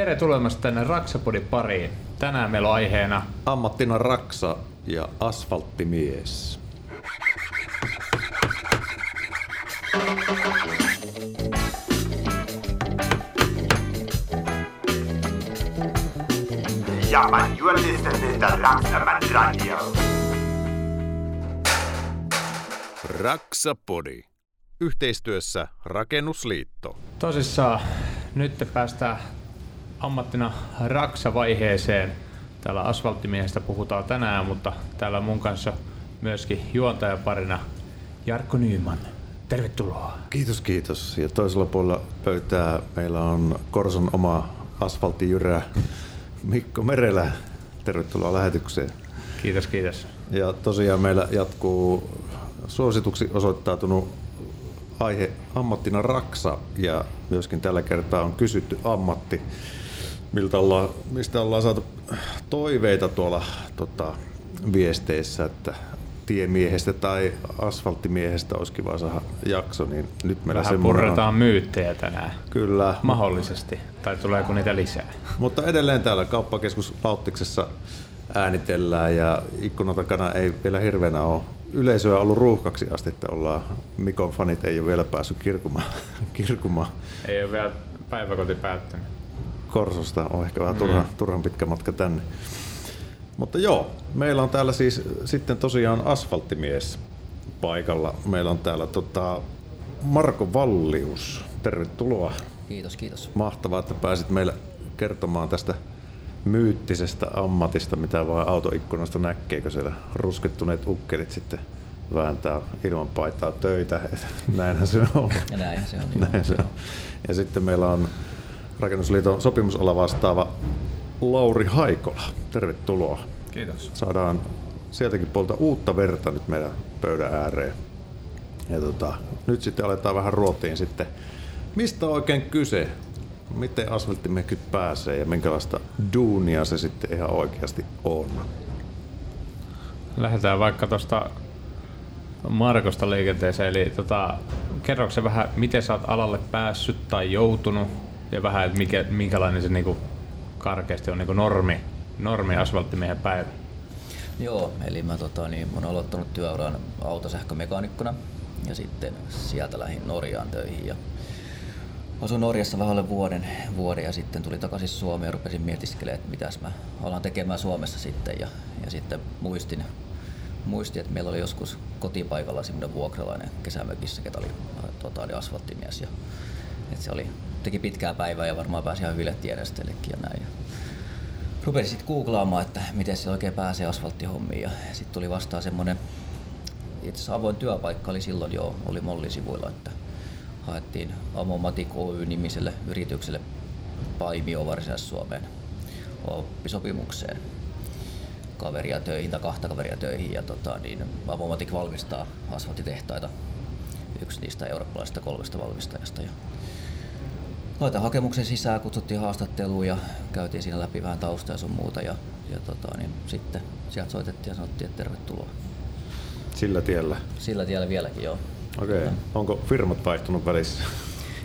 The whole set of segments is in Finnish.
Tere tulemasta tänne Raksapodin pariin. Tänään meillä on aiheena Ammattina raksa ja asfalttimies. Ja, man, you are listening to Raksaman Radio. Raksapodi. Yhteistyössä Rakennusliitto. tosissaan nyt päästään ammattina Raksa-vaiheeseen. Täällä asfalttimiehestä puhutaan tänään, mutta täällä mun kanssa myöskin juontajaparina Jarkko Nyyman. Tervetuloa. Kiitos, kiitos. Ja toisella puolella pöytää meillä on Korson oma asfalttijyrä Mikko Merelä. Tervetuloa lähetykseen. Kiitos, kiitos. Ja tosiaan meillä jatkuu suosituksi osoittautunut aihe ammattina raksa ja myöskin tällä kertaa on kysytty ammatti, miltä ollaan, mistä ollaan saatu toiveita tuolla tota, viesteissä, että tiemiehestä tai asfalttimiehestä olisi kiva saada jakso, niin nyt meillä Vähän semmoinen purretaan on. myyttejä tänään. Kyllä, Mahdollisesti. Tai tuleeko niitä lisää? mutta edelleen täällä kauppakeskus Lauttiksessa äänitellään ja ikkunan takana ei vielä hirveänä ole yleisöä ollut ruuhkaksi asti, että ollaan, Mikon fanit ei ole vielä päässyt kirkumaan, kirkumaan Ei ole vielä päiväkoti päättynyt. Korsosta, on ehkä vähän turhan, turhan pitkä matka tänne. Mutta joo, meillä on täällä siis sitten tosiaan asfalttimies paikalla. Meillä on täällä tota Marko Vallius. Tervetuloa. Kiitos, kiitos. Mahtavaa, että pääsit meille kertomaan tästä myyttisestä ammatista, mitä vaan autoikkunasta näkeekö siellä ruskettuneet ukkelit sitten vääntää ilman paitaa töitä. Näinhän se on. Ja näinhän se on. joo. Näin se on. Ja sitten meillä on Rakennusliiton sopimusala vastaava Lauri Haikola. Tervetuloa. Kiitos. Saadaan sieltäkin puolta uutta verta nyt meidän pöydän ääreen. Ja tota, nyt sitten aletaan vähän ruotiin sitten. Mistä on oikein kyse? Miten asfalttimehkyt pääsee ja minkälaista duunia se sitten ihan oikeasti on? Lähdetään vaikka tuosta Markosta liikenteeseen. Eli tota, kerroksä vähän, miten sä oot alalle päässyt tai joutunut ja vähän, että mikä, minkälainen se niinku karkeasti on niinku normi, normi asfalttimiehen päivä. Joo, eli mä tota, niin, mä oon aloittanut työuran autosähkömekaanikkona ja sitten sieltä lähdin Norjaan töihin ja asuin Norjassa vähän alle vuoden, vuoden ja sitten tuli takaisin Suomeen ja rupesin mietiskelemään, että mitäs mä alan tekemään Suomessa sitten ja, ja sitten muistin, muistin, että meillä oli joskus kotipaikalla semmoinen vuokralainen kesämökissä, ketä oli tota, asfalttimies ja että se oli, teki pitkää päivää ja varmaan pääsi ihan hyville tiedestellekin ja näin. Rupesin sitten googlaamaan, että miten se oikein pääsee asfalttihommiin ja sitten tuli vastaan semmoinen, itse asiassa avoin työpaikka oli silloin jo, oli Mollin sivuilla, että haettiin Amomatic Oy-nimiselle yritykselle Paimio Varsinais-Suomeen oppisopimukseen kaveria töihin tai kahta kaveria töihin ja tota, niin Amomatic valmistaa asfalttitehtaita, yksi niistä eurooppalaisista kolmesta valmistajasta. Ja Laitan hakemuksen sisään, kutsuttiin haastatteluun ja käytiin siinä läpi vähän taustaa ja sun muuta. Ja, ja tota, niin sitten sieltä soitettiin ja sanottiin, että tervetuloa. Sillä tiellä. Sillä tiellä vieläkin joo. Okei. Okay. Onko firmat vaihtunut välissä?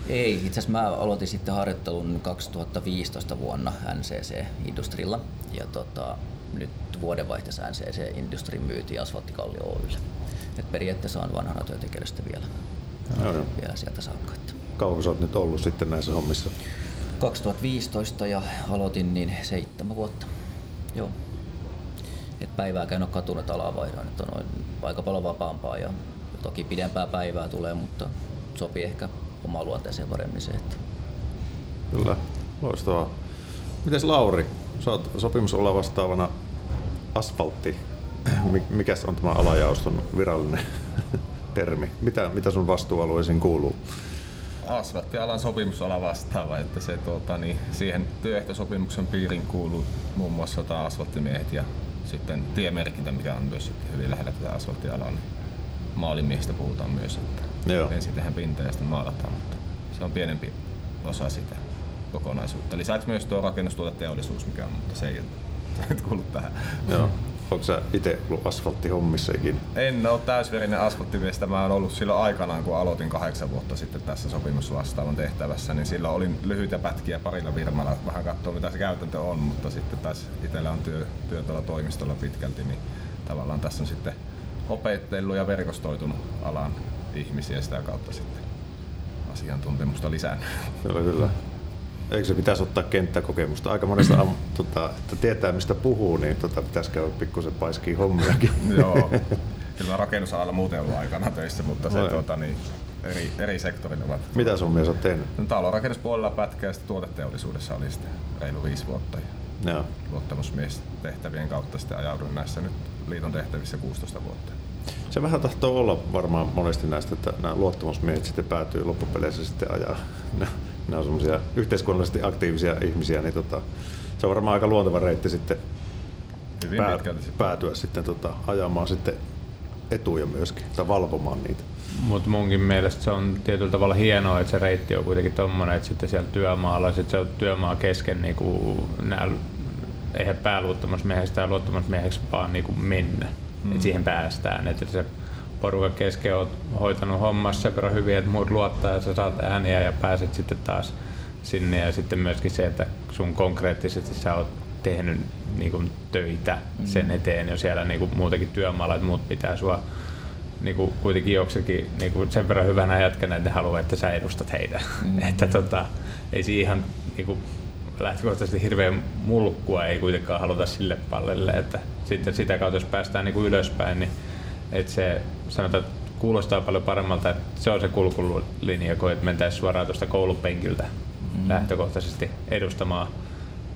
Ei, itse asiassa mä aloitin sitten harjoittelun 2015 vuonna NCC Industrilla ja tota, nyt vuodenvaihteessa NCC Industry myytiin Asfalttikallio Oylle. Et periaatteessa on vanhana työntekijöistä vielä, joo. vielä sieltä saakka. Että Kauan sä oot nyt ollut sitten näissä hommissa? 2015 ja aloitin niin seitsemän vuotta. Joo. Et päivääkään ole katunut että alaa vaihdoin, että on noin aika paljon vapaampaa ja toki pidempää päivää tulee, mutta sopii ehkä omaa luonteeseen paremmin se, että Kyllä, loistavaa. Mites Lauri, sä oot sopimusolla vastaavana asfaltti. Mi- Mikäs on tämä alajaoston virallinen termi? Mitä, mitä sun vastuualueisiin kuuluu? Asfalttialan sopimusala vastaava, että se, tuota, niin siihen työehtosopimuksen piiriin kuuluu muun muassa tota asfalttimiehet ja sitten tiemerkintä, mikä on myös hyvin lähellä tätä asfalttialaa. Niin maalimiehistä puhutaan myös, että Joo. ensin tehdään pinta ja sitten maalataan, mutta se on pienempi osa sitä kokonaisuutta. Lisäksi myös tuo rakennustuoteteollisuus, mikä on, mutta se ei se ei kuulu tähän. Joo. Onko sä itse ollut asfalttihommissa ikinä? En ole täysverinen asfalttimies. Mä oon ollut silloin aikanaan, kun aloitin kahdeksan vuotta sitten tässä sopimusvastaavan tehtävässä, niin silloin olin lyhyitä pätkiä parilla firmalla vähän katsoa mitä se käytäntö on, mutta sitten taas itsellä on työ, työ tuolla toimistolla pitkälti, niin tavallaan tässä on sitten opettellut ja verkostoitunut alan ihmisiä sitä kautta sitten asiantuntemusta lisää. Kyllä, kyllä. Eikö se pitäisi ottaa kenttäkokemusta? Aika monesta, tota, että tietää mistä puhuu, niin tota, pitäisi käydä pikkusen paiskiin hommiakin. Joo. Kyllä mä rakennusalalla muuten ollut aikana töissä, mutta se, tuota, niin, eri, eri sektorit ovat. Mitä sun mies on tehnyt? No, talonrakennuspuolella pätkä ja sitten tuoteteollisuudessa oli sitten reilu viisi vuotta. Joo. Luottamusmies tehtävien kautta sitten ajauduin näissä nyt liiton tehtävissä 16 vuotta. Se vähän tahtoo olla varmaan monesti näistä, että nämä luottamusmiehet sitten päätyy loppupeleissä sitten ajaa. Nämä on semmoisia yhteiskunnallisesti aktiivisia ihmisiä, niin tota, se on varmaan aika luonteva reitti sitten Hyvin pää, pitkälti. päätyä sitten tota, ajamaan sitten etuja myöskin, tai valvomaan niitä. Mutta munkin mielestä se on tietyllä tavalla hienoa, että se reitti on kuitenkin tommonen, että sitten siellä työmaalla, sit se on työmaa kesken niinku nää, eihän pääluottamusmiehestä ja luottamusmieheksi vaan niinku mennä. Mm. Et siihen päästään, että se porukan kesken on hoitanut hommassa sen verran hyvin, että muut luottaa ja sä saat ääniä ja pääset sitten taas sinne ja sitten myöskin se, että sun konkreettisesti sä oot tehnyt niin kuin, töitä mm. sen eteen jo siellä niin kuin, muutenkin työmaalla, että muut pitää sua niin kuin, kuitenkin joksikin niin kuin, sen verran hyvänä jätkänä, että ne haluaa, että sä edustat heitä. Mm. että tota, ei siinä ihan niin kuin, lähtökohtaisesti hirveän mulkkua ei kuitenkaan haluta sille pallelle, että sitten sitä kautta jos päästään niin kuin ylöspäin, niin että se sanotaan, että kuulostaa paljon paremmalta, että se on se kulkulinja, kun että mentäisiin suoraan tuosta koulupenkiltä mm. lähtökohtaisesti edustamaan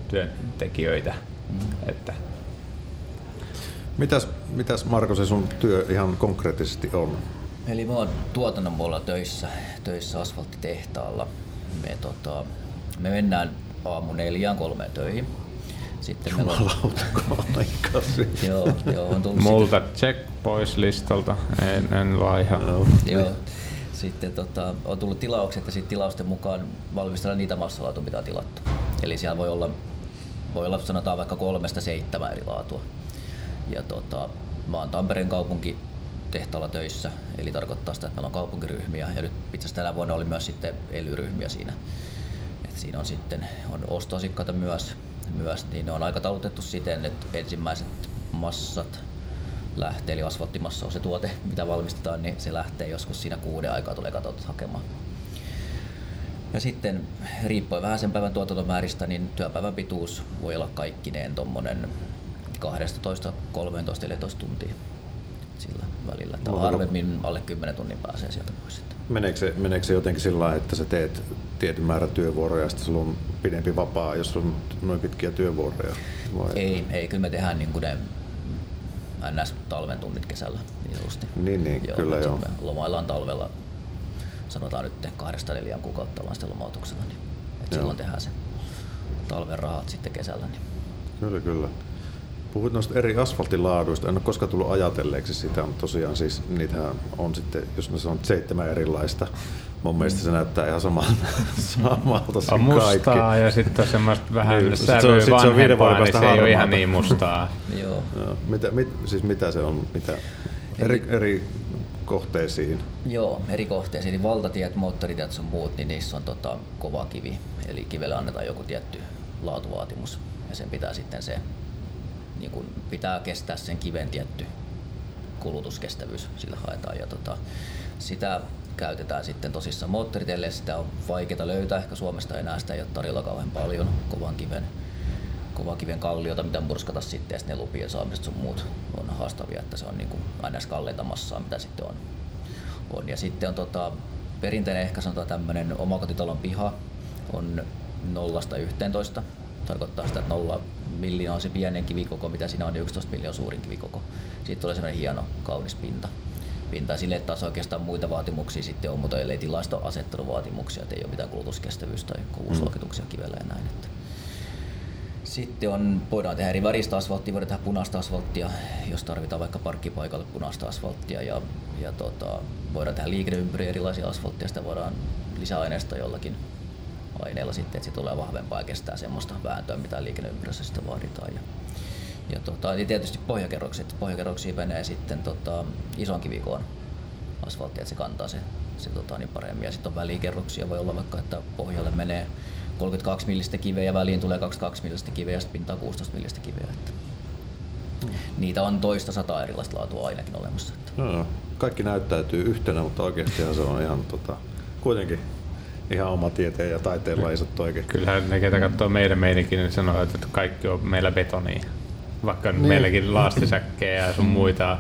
työntekijöitä. Mm. Että Mitäs, mitäs Marko se sun työ ihan konkreettisesti on? Eli mä oon tuotannon puolella töissä, töissä asfalttitehtaalla. Me, tota, me mennään aamu neljään kolmeen töihin. Sitten Jumalauta, joo, joo, on tullut multa check pois listalta, en, en laiha. sitten, joo, sitten tota, on tullut tilaukset ja sitten tilausten mukaan valmistella niitä massalaatuja, mitä on tilattu. Eli siellä voi olla, voi olla sanotaan vaikka kolmesta seitsemän eri laatua. Ja tota, mä oon Tampereen kaupunki tehtaalla töissä, eli tarkoittaa sitä, että meillä on kaupunkiryhmiä ja nyt itse asiassa tänä vuonna oli myös sitten ely-ryhmiä siinä. Et siinä on sitten on ostoasikkaita myös, myös, niin ne on aikataulutettu siten, että ensimmäiset massat lähtee, eli asfalttimassa on se tuote, mitä valmistetaan, niin se lähtee joskus siinä kuuden aikaa tulee katsot hakemaan. Ja sitten riippuen vähän sen päivän tuotantomääristä, niin työpäivän pituus voi olla kaikkineen tuommoinen 12, 13, 14 tuntia sillä välillä. No, harvemmin alle 10 tunnin pääsee sieltä pois. Meneekö se, meneekö se jotenkin sillä lailla, että sä teet tietyn määrän työvuoroja ja sitten sulla on pidempi vapaa, jos on noin pitkiä työvuoroja? Vai? Ei, ei, kyllä me tehdään niin kuin ne ns. talven tunnit kesällä niin sanotusti. Niin, niin, kyllä sit joo. Me lomaillaan talvella, sanotaan nyt kahdesta neljään kuukautta ollaan sitten lomautuksella, niin et Joo. silloin tehdään se talven rahat sitten kesällä. Niin. Kyllä, kyllä. Puhuit noista eri asfalttilaaduista. En ole koskaan tullut ajatelleeksi sitä, mutta tosiaan siis niitähän on sitten, jos mä sanon seitsemän erilaista. Mun mielestä se näyttää ihan samalta, samalta se On kaikki. mustaa ja sitten on semmoista vähän Niin, niin, sit se on- sävyä sit se on viiden vuoden vanhempaa, niin se ei ole ihan harmaata. niin mustaa. Joo. Joo. Mitä, mit, siis mitä se on? Mitä? Eri, eri kohteisiin. Joo, eri kohteisiin, eli valtatiet, moottoritiet sun muut, niin niissä on tota, kova kivi. Eli kivelle annetaan joku tietty laatuvaatimus ja sen pitää sitten se, niin kun pitää kestää sen kiven tietty kulutuskestävyys, sillä haetaan. Ja tota, sitä käytetään sitten tosissaan moottoritelle, Sitä on vaikeaa löytää ehkä Suomesta enää, sitä ei ole tarjolla kauhean paljon kovan kiven, kovan kiven kalliota, mitä murskata sitten ja sitten ne lupien saamiset sun muut on haastavia, että se on niin kuin aina kalleita massaa, mitä sitten on. on. Ja sitten on tota, perinteinen ehkä sanotaan tämmöinen omakotitalon piha on 0-11, tarkoittaa sitä, että 0 milliä on se pienen kivikoko, mitä siinä on, ja 11 milli on suurin kivikoko. Siitä tulee sellainen hieno, kaunis pinta. pinta. Sille että taas oikeastaan muita vaatimuksia sitten on, mutta ellei tilasto ole vaatimuksia, että ei ole mitään kulutuskestävyys tai kovuusluokituksia mm. kivellä ja näin. Että. Sitten on, voidaan tehdä eri väristä asfalttia, voidaan tehdä punaista asfalttia, jos tarvitaan vaikka parkkipaikalle punaista asfalttia ja, ja tota, voidaan tehdä liikenneympyriä erilaisia asfalttia, sitä voidaan lisäaineista jollakin aineella sitten, että se tulee vahvempaa ja kestää semmoista vääntöä, mitä liikenneympyrässä sitten vaaditaan. Ja, Ja, tota, ja tietysti pohjakerrokset. Pohjakerroksiin menee sitten tota, ison kivikoon asfalttia, että se kantaa se, se tota, niin paremmin. Ja sitten on välikerroksia, voi olla vaikka, että pohjalle menee 32 millistä kiveä ja väliin tulee 22 millistä kiveä ja sitten pintaa 16 millistä kiveä. Että niitä on toista sataa erilaista laatua ainakin olemassa. Että. No, kaikki näyttäytyy yhtenä, mutta oikeasti se on ihan tota, kuitenkin ihan oma tieteen ja taiteen laiset oikein. Kyllähän ne, ketä katsoo meidän meininkin, niin sanoo, että kaikki on meillä betonia. Vaikka niin. meilläkin laastisäkkejä ja sun mm. muita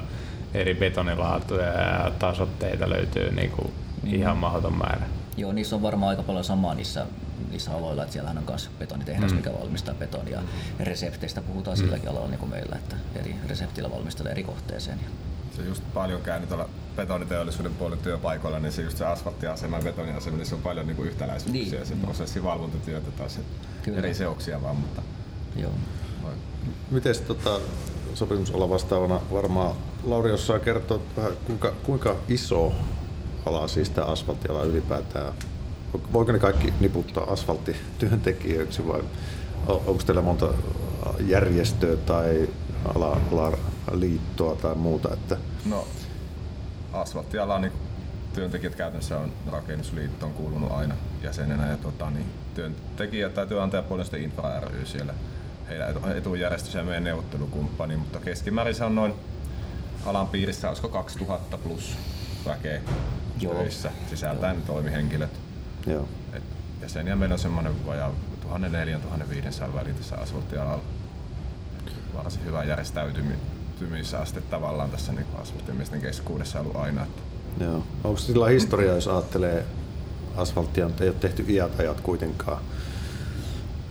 eri betonilaatuja ja tasotteita löytyy niin kuin mm. ihan mahdoton määrä. Joo, niissä on varmaan aika paljon samaa niissä, niissä aloilla, että siellähän on myös betonitehdas, mm. mikä valmistaa betonia. Resepteistä puhutaan mm. silläkin alalla niin kuin meillä, että eri reseptillä valmistelee eri kohteeseen. Se just paljon käynyt tuolla betoniteollisuuden puolen työpaikoilla, niin se just se asfalttiasema ja betoniasema, niin se on paljon niin kuin yhtäläisyyksiä. Niin. Se prosessivalvontatyötä tai se Kyllä. eri seoksia vaan, mutta Joo. Miten tota, sopimusolla vastaavana varmaan Lauri osaa kertoa vähän, kuinka, kuinka iso ala siis tämä asfalttiala ylipäätään Voiko ne kaikki niputtaa asfalttityöntekijöiksi vai onko teillä monta järjestöä tai ala, alaliittoa tai muuta? Että... No, asfalttiala niin työntekijät käytännössä on rakennusliittoon kuulunut aina jäsenenä ja tota, niin, työntekijät tai työnantajapuolen sitten Infra ry siellä heidän etujärjestys ja meidän neuvottelukumppani, mutta keskimäärin se on noin alan piirissä, olisiko 2000 plus väkeä Joo. töissä, sisältäen Joo. toimihenkilöt. Joo. Et jäseniä meillä on semmoinen vajaa 1400-1500 väliin tässä asfalttialalla. Varsin hyvä järjestäytymisaste tavallaan tässä niin asfalttimiesten keskuudessa ollut aina. Että Joo. Onko sillä historiaa, jos ajattelee asfalttia, mutta ei ole tehty iät ajat kuitenkaan?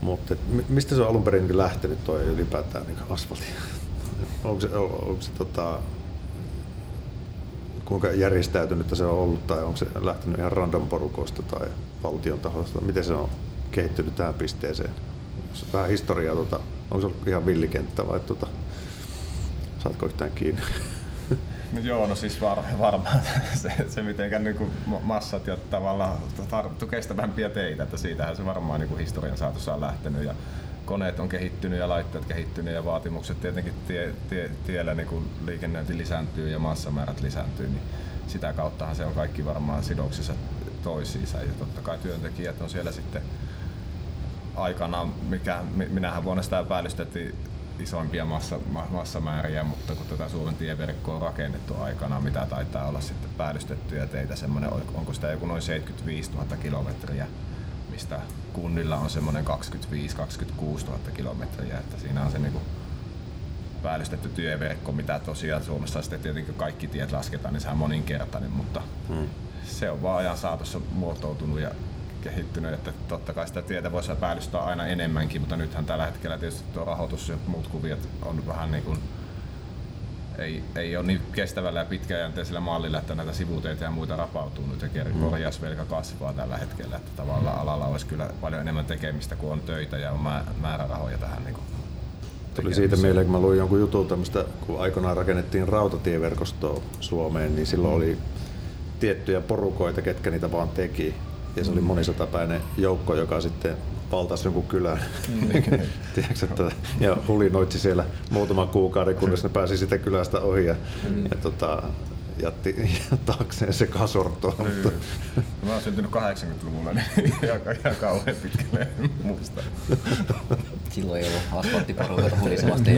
Mutta mistä se on alun perin lähtenyt tuo ylipäätään niin asfaltti? onko se, onko se tota, kuinka järjestäytynyt se on ollut tai onko se lähtenyt ihan random porukoista tai valtion tahosta? Miten se on kehittynyt tähän pisteeseen? Vähän historiaa, tota, onko se ollut ihan villikenttä vai tota, saatko yhtään kiinni? No joo, no siis var, varmaan se, se mitenkään niin kuin massat ja tavallaan tarvittu kestävämpiä teitä, että siitähän se varmaan niin kuin historian saatossa on lähtenyt ja koneet on kehittynyt ja laitteet kehittynyt ja vaatimukset tietenkin tie, tie, tiellä niin kuin liikennöinti lisääntyy ja massamäärät lisääntyy, niin sitä kauttahan se on kaikki varmaan sidoksissa toisiinsa ja totta kai työntekijät on siellä sitten aikana, mikä, minähän vuonna sitä päällystettiin isoimpia massa, massamääriä, mutta kun tätä Suomen tieverkkoa on rakennettu aikana, mitä taitaa olla sitten päällystettyjä teitä, semmoinen, onko sitä joku noin 75 000 kilometriä, mistä kunnilla on semmoinen 25-26 000 kilometriä, että siinä on se niin kuin päällystetty tieverkko, mitä tosiaan Suomessa sitten tietenkin kaikki tiet lasketaan, niin se on moninkertainen, mutta hmm. se on vaan ajan saatossa muotoutunut ja kehittynyt, että totta kai sitä tietä voisi päällystää aina enemmänkin, mutta nythän tällä hetkellä tietysti tuo rahoitus ja muut kuviot on vähän niin kuin ei, ei ole niin kestävällä ja pitkäjänteisellä mallilla, että näitä sivuteitä ja muita rapautuu nyt ja mm. korjausvelka kasvaa tällä hetkellä. Että tavallaan alalla olisi kyllä paljon enemmän tekemistä kuin on töitä ja on määrärahoja tähän niin Tuli siitä mieleen, kun mä luin jonkun jutun tämmöistä, kun aikoinaan rakennettiin rautatieverkostoa Suomeen, niin silloin oli tiettyjä porukoita, ketkä niitä vaan teki ja se oli monisatapäinen joukko, joka sitten valtasi jonkun kylän. Mm. Tiedätkö, että, ja hulinoitsi siellä muutaman kuukauden, kunnes ne pääsi sitä kylästä ohi ja, mm. ja tota, jätti taakseen se kasortoa. Niin. Mutta... Mä oon syntynyt 80-luvulla, niin ihan, ihan kauhean pitkälle muista. Silloin ei ollut asfalttiporukoita hulisemasta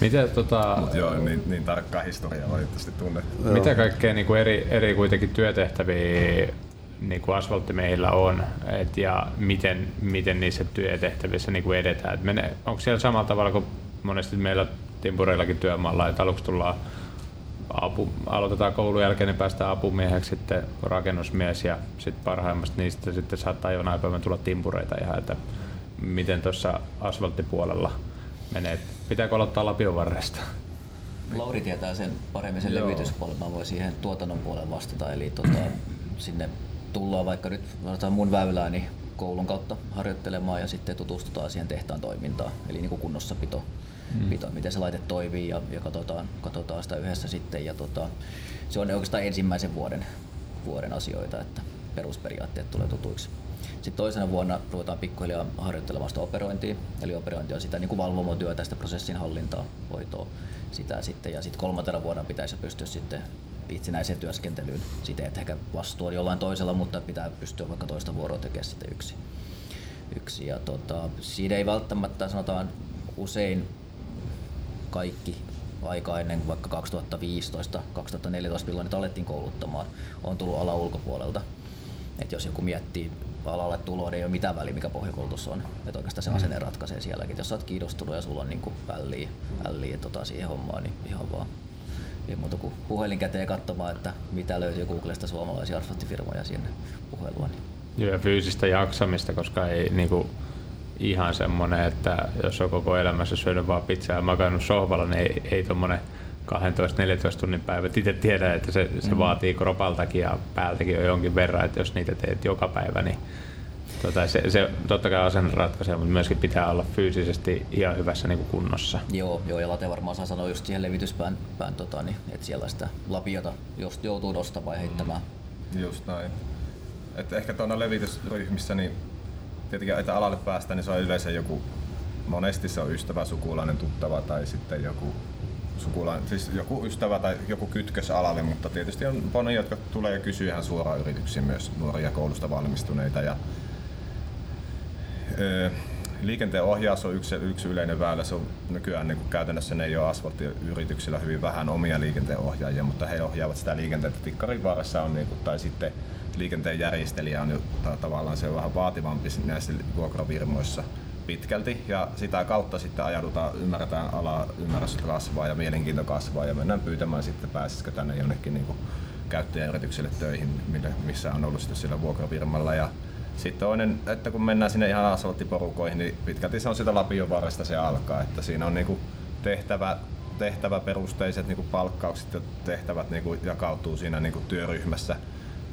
Mitä, tota, Mut joo, niin, niin tarkkaa historiaa valitettavasti tunnettu. Mitä kaikkea niin kuin eri, eri kuitenkin työtehtäviä niin kuin asfalttimiehillä on et, ja miten, miten niissä työtehtävissä niin kuin edetään. Et mene, onko siellä samalla tavalla kuin monesti meillä timpureillakin työmaalla, että aluksi tullaan apu, aloitetaan koulun jälkeen, niin päästään apumieheksi, sitten rakennusmies ja sitten parhaimmasta niistä sitten saattaa jonain päivänä tulla timpureita ihan, että miten tuossa asfalttipuolella menee. Pitääkö aloittaa Lapion varresta? Lauri tietää sen paremmin sen levityspuolen, mä voin siihen tuotannon puolen vastata, eli tota, sinne tullaan vaikka nyt mun väylääni koulun kautta harjoittelemaan ja sitten tutustutaan siihen tehtaan toimintaan, eli niin kuin kunnossapito, mm. pito, miten se laite toimii ja, ja katsotaan, katsotaan sitä yhdessä sitten. Ja tota, se on oikeastaan ensimmäisen vuoden, vuoden asioita, että perusperiaatteet tulee tutuiksi. Sitten toisena vuonna ruvetaan pikkuhiljaa harjoittelemaan sitä operointia. Eli operointi on sitä niin kuin valvomotyötä, sitä prosessin hallintaa, hoitoa sitä sitten. Ja sitten kolmantena vuonna pitäisi pystyä sitten itsenäiseen työskentelyyn siten, että ehkä vastuu on jollain toisella, mutta pitää pystyä vaikka toista vuoroa tekemään sitten yksi. yksi. Ja tota, siinä ei välttämättä sanotaan usein kaikki aika ennen vaikka 2015-2014, milloin niitä alettiin kouluttamaan, on tullut ala ulkopuolelta. Et jos joku miettii alalle tuloa, niin ei ole mitään väliä, mikä pohjakoulutus on. Että oikeastaan se asenne ratkaisee sielläkin. Et jos sä oot kiinnostunut ja sulla on niin pälliä, pälliä tota, siihen hommaan, niin ihan vaan ei muuta kuin puhelin käteen katsomaan, että mitä löytyy Googlesta suomalaisia asfalttifirmoja sinne puhelua. Niin. Joo, ja fyysistä jaksamista, koska ei niinku, ihan semmoinen, että jos on koko elämässä syönyt vaan pizzaa ja makannut sohvalla, niin ei, ei tuommoinen 12-14 tunnin päivä. Itse tiedän, että se, se mm. vaatii kropaltakin ja päältäkin jo jonkin verran, että jos niitä teet joka päivä, niin tota, se, se, totta kai asenne ratkaisee, mutta myöskin pitää olla fyysisesti ihan hyvässä niin kuin kunnossa. Joo, joo, ja Late varmaan saa sanoa just siihen levityspään, pään, tota, niin, että siellä sitä lapiota just joutuu nostamaan ja heittämään. Just näin. Et ehkä tuonne levitysryhmissä, niin tietenkin, että alalle päästä, niin se on yleensä joku, monesti se on ystävä, sukulainen, tuttava tai sitten joku sukulainen, siis joku ystävä tai joku kytkös alalle, mutta tietysti on monia, jotka tulee kysyä ihan suoraan yrityksiin myös nuoria koulusta valmistuneita. Ja, liikenteen ohjaus on yksi, yksi yleinen väylä. Se on nykyään niin käytännössä ne ei ole asfalttiyrityksillä hyvin vähän omia liikenteen ohjaajia, mutta he ohjaavat sitä liikenteettä. Tikkarin varressa on, niin kuin, tai sitten liikenteen järjestelijä on jo tavallaan se on vähän vaativampi näissä vuokravirmoissa pitkälti ja sitä kautta sitten ajaudutaan, ymmärretään alaa, ymmärrys kasvaa ja mielenkiinto kasvaa ja mennään pyytämään sitten pääsisikö tänne jonnekin niin kuin käyttäjäyritykselle töihin, missä on ollut sitten sillä vuokrafirmalla ja sitten toinen, että kun mennään sinne ihan asfalttiporukoihin, niin pitkälti se on sitä Lapion varresta se alkaa, että siinä on niinku tehtävä, tehtäväperusteiset niinku palkkaukset ja tehtävät niinku jakautuu siinä niinku työryhmässä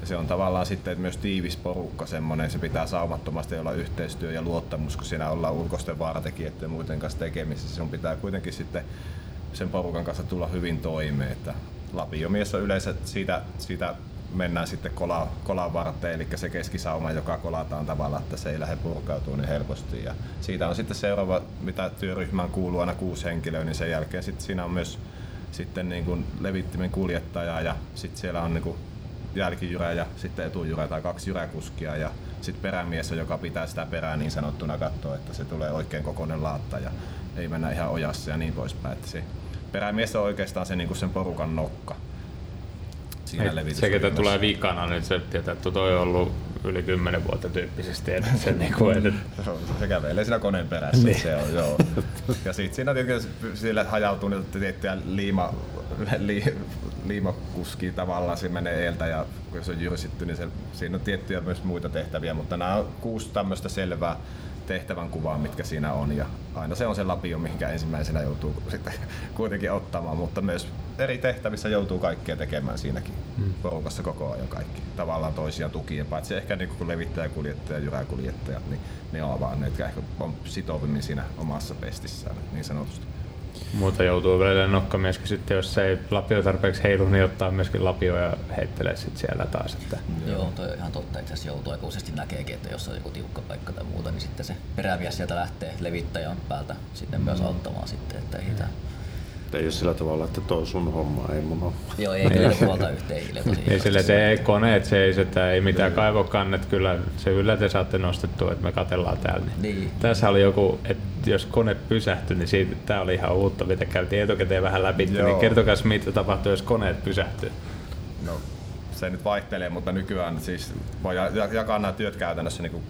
ja se on tavallaan sitten myös tiivis porukka semmoinen, se pitää saumattomasti olla yhteistyö ja luottamus, kun siinä ollaan ulkoisten vaaratekijöiden ja muiden kanssa tekemisissä. Sun pitää kuitenkin sitten sen porukan kanssa tulla hyvin toimeen. Että Lapiomies on yleensä siitä, siitä mennään sitten kola, kolan varteen, eli se keskisauma, joka kolataan tavallaan, että se ei lähde purkautumaan niin helposti. Ja siitä on sitten seuraava, mitä työryhmään kuuluu aina kuusi henkilöä, niin sen jälkeen sitten siinä on myös sitten niin kuin levittimen kuljettaja ja sitten siellä on niin kuin jälkijyrä ja sitten etujyrä tai kaksi jyräkuskia ja sitten perämies, joka pitää sitä perää niin sanottuna katsoa, että se tulee oikein kokoinen laatta ja ei mennä ihan ojassa ja niin poispäin. Että se perämies on oikeastaan se, niin sen porukan nokka siinä Se, ketä tulee vikana, niin se tietää, että toi on ollut yli 10 vuotta tyyppisesti. Että se, niin kuin, että... se kävelee siinä koneen perässä. niin. se on, joo. Ja sitten siinä tietenkin sille hajautuu niitä tiettyjä liima, li, liimakuski tavallaan, se menee eeltä ja kun se on jyrsitty, niin se, siinä on tiettyjä myös muita tehtäviä, mutta nämä on kuusi tämmöistä selvää tehtävän kuvaa, mitkä siinä on. Ja aina se on se lapio, mihinkä ensimmäisenä joutuu sitten kuitenkin ottamaan, mutta myös eri tehtävissä joutuu kaikkea tekemään siinäkin hmm. porukassa koko ajan kaikki. Tavallaan toisia tukien, paitsi ehkä niin kuin levittäjäkuljettaja ja jyräkuljettajat, niin ne on vaan ne, jotka ehkä on sitovimmin siinä omassa pestissään niin sanotusti. Muuta joutuu välillä nokkamieskin sitten, jos ei lapio tarpeeksi heilu, niin ottaa myöskin lapio ja heittelee sitten siellä taas. Että... Joo, toi on ihan totta. Itse asiassa joutuu aika useasti näkeekin, että jos on joku tiukka paikka tai muuta, niin sitten se perämies sieltä lähtee levittäjän päältä mm. myös auttamaan sitten, että ei mm ei ole sillä tavalla, että toi sun homma, ei mun homma. Joo, ei kyllä puolta yhteen Ei sille, että ei koneet että ei mitään kaivokannet, kyllä se kyllä te saatte nostettua, että me katellaan täällä. Niin. niin. Tässä oli joku, että jos kone pysähtyi, niin siitä, tämä oli ihan uutta, mitä käytiin etukäteen vähän läpi, niin Joo. niin kertokaa mitä tapahtuu, jos koneet pysähtyy. No, se nyt vaihtelee, mutta nykyään siis voi jakaa nämä työt käytännössä niin kuin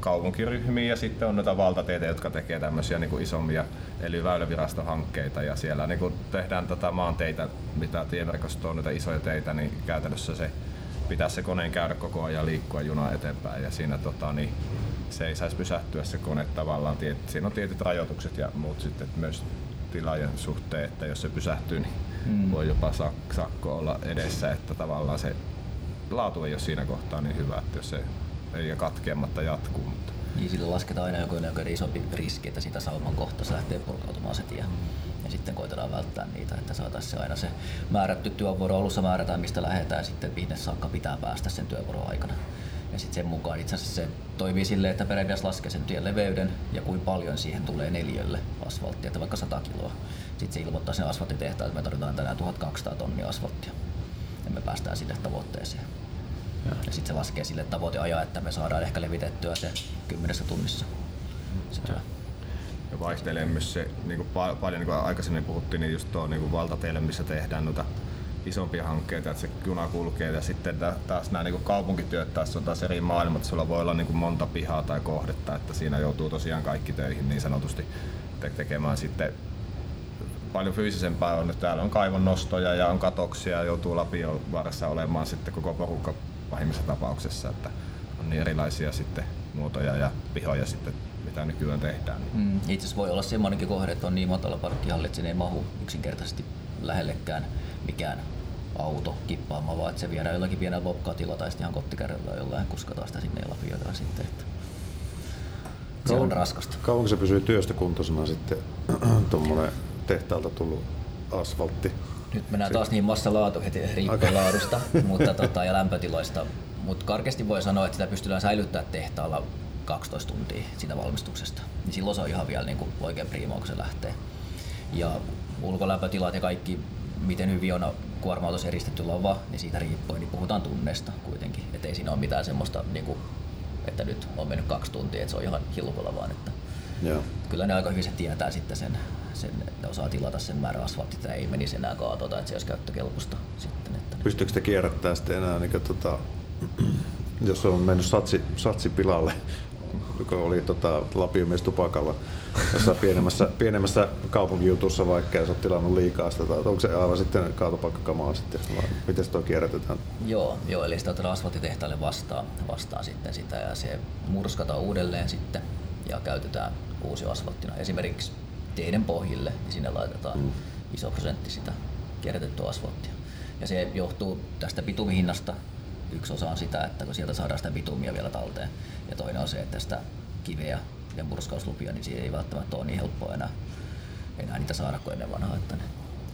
kaupunkiryhmiä ja sitten on noita valtateitä, jotka tekee tämmöisiä niin kuin isommia eli väylävirastohankkeita ja siellä niin kuin tehdään tätä maanteitä, mitä tieverkosto on näitä isoja teitä, niin käytännössä se pitää se koneen käydä koko ajan liikkua juna eteenpäin ja siinä tota, niin se ei saisi pysähtyä se kone tavallaan. Siinä on tietyt rajoitukset ja muut sitten myös tilaajan suhteen, että jos se pysähtyy, niin mm. voi jopa sakko olla edessä, että tavallaan se laatu ei ole siinä kohtaa niin hyvä, että jos se eikä katkeamatta jatkuu. Niin, sillä lasketaan aina joku, joku isompi riski, että siitä sauman kohta lähtee purkautumaan se tie. Ja sitten koitetaan välttää niitä, että saataisiin aina se määrätty työvuoro alussa määrätään, mistä lähdetään sitten minne saakka pitää päästä sen työvuoron aikana. Ja sitten sen mukaan itse asiassa se toimii silleen, että periaatteessa laskee sen tien leveyden ja kuinka paljon siihen tulee neljälle asfalttia, että vaikka 100 kiloa. Sitten se ilmoittaa sen asfalttitehtaan, että me tarvitaan tänään 1200 tonnia asfalttia. Ja me päästään sille tavoitteeseen. Ja, sitten se laskee sille tavoiteajan, että me saadaan ehkä levitettyä se kymmenessä tunnissa se työ. Ja vaihtelee myös se, niin kuin pa- paljon niin kuin aikaisemmin puhuttiin, niin just tuo niin valtateille, missä tehdään noita isompia hankkeita, että se juna kulkee ja sitten taas nämä niin kaupunkityöt taas on taas eri maailmat, sulla voi olla niin kuin monta pihaa tai kohdetta, että siinä joutuu tosiaan kaikki töihin niin sanotusti te- tekemään sitten paljon fyysisempää on, että täällä on kaivon nostoja ja on katoksia joutuu Lapion varressa olemaan sitten koko porukka pahimmissa tapauksessa, että on niin erilaisia sitten muotoja ja pihoja sitten mitä nykyään tehdään. Mm, itse asiassa voi olla semmoinenkin kohde, että on niin matala parkkihalli, että sinne ei mahu yksinkertaisesti lähellekään mikään auto kippaamaan, vaan että se viedään jollakin pienellä bobcatilla tai sitten ihan kottikärryllä jollain kuskataan sitä sinne ja lapioidaan sitten. Että se on raskasta. Kauanko se pysyy työstökuntoisena sitten tuommoinen tehtaalta tullut asfaltti? Nyt mennään taas niin massalaatu heti riippuen laadusta mutta, tota, ja lämpötiloista. Mutta karkeasti voi sanoa, että sitä pystytään säilyttämään tehtaalla 12 tuntia siitä valmistuksesta. Niin silloin se on ihan vielä niin kuin oikein prima, kun se lähtee. Ja ulkolämpötilat ja kaikki, miten hyvin on kuorma eristetty lava, niin siitä riippuen niin puhutaan tunneista kuitenkin. Että ei siinä ole mitään semmoista, niin kuin, että nyt on mennyt kaksi tuntia, että se on ihan hilkulla vaan. Että Joo. Kyllä ne aika hyvin se tietää sitten sen, sen ne osaa tilata sen määrä asfaltti, että ei menisi enää kaatota, että se olisi käyttökelpoista sitten. Että Pystyykö te kierrättämään sitten enää, niin kuin, tota, jos on mennyt satsi, satsi pilalle, joka oli tota, Lapiomies tupakalla jossain pienemmässä, pienemmässä kaupunkijutussa vaikka ja sä oot tilannut liikaa sitä, tai onko se aivan sitten kaatopaikkakamaa sitten, vai miten se tuo kierrätetään? Joo, joo, eli sitä otetaan asfalttitehtaalle vastaan, vastaan sitten sitä ja se murskataan uudelleen sitten ja käytetään uusi asfalttina. Esimerkiksi teiden pohjille, niin sinne laitetaan mm. iso prosentti sitä kierrätettyä asfalttia. Ja se johtuu tästä bitumihinnasta. Yksi osa on sitä, että kun sieltä saadaan sitä bitumia vielä talteen. Ja toinen on se, että sitä kiveä ja murskauslupia, niin siihen ei välttämättä ole niin helppoa enää, enää niitä saada kuin ennen vanhaa. Että ne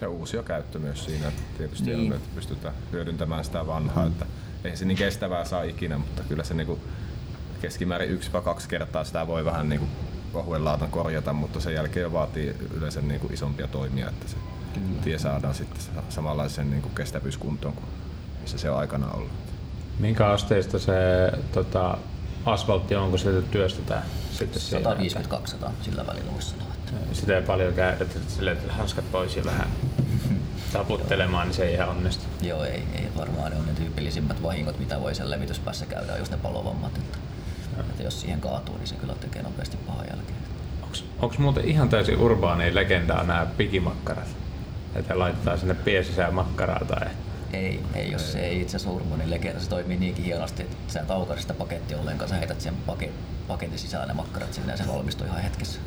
Ja uusia käyttö myös siinä, että tietysti Niin. on, että pystytään hyödyntämään sitä vanhaa, mm. että ei se niin kestävää saa ikinä, mutta kyllä se niinku keskimäärin yksi vai kaksi kertaa sitä voi vähän niinku ohuen laatan korjata, mutta sen jälkeen jo vaatii yleensä niinku isompia toimia, että se kyllä. tie saadaan sitten sa- samanlaisen niinku kestävyyskuntoon kuin missä se on aikana ollut. Minkä asteista se tota, asfaltti on, kun sitä työstetään? Sitten siellä? 150-200 sillä välillä voisi sanoa. Että Sitä ei paljon käytetä, että silleen, että hanskat pois ja vähän taputtelemaan, niin se ei ihan onnistu. Joo, ei, ei varmaan ne on ne tyypillisimmät vahingot, mitä voi sen levityspäässä käydä, on just ne palovammat. Että, että jos siihen kaatuu, niin se kyllä tekee nopeasti pahan jälkeen. Onko muuten ihan täysin urbaani legendaa nämä pikimakkarat? Että laittaa sinne pien sisään makkaraa tai... Ei, ei, jos se ei itse asiassa urbanin legenda, se toimii niinkin hienosti, että sä et aukaise sitä pakettia ollenkaan, sä heität sen paket, paketin sisään ne makkarat sinne ja se valmistuu ihan hetkessä.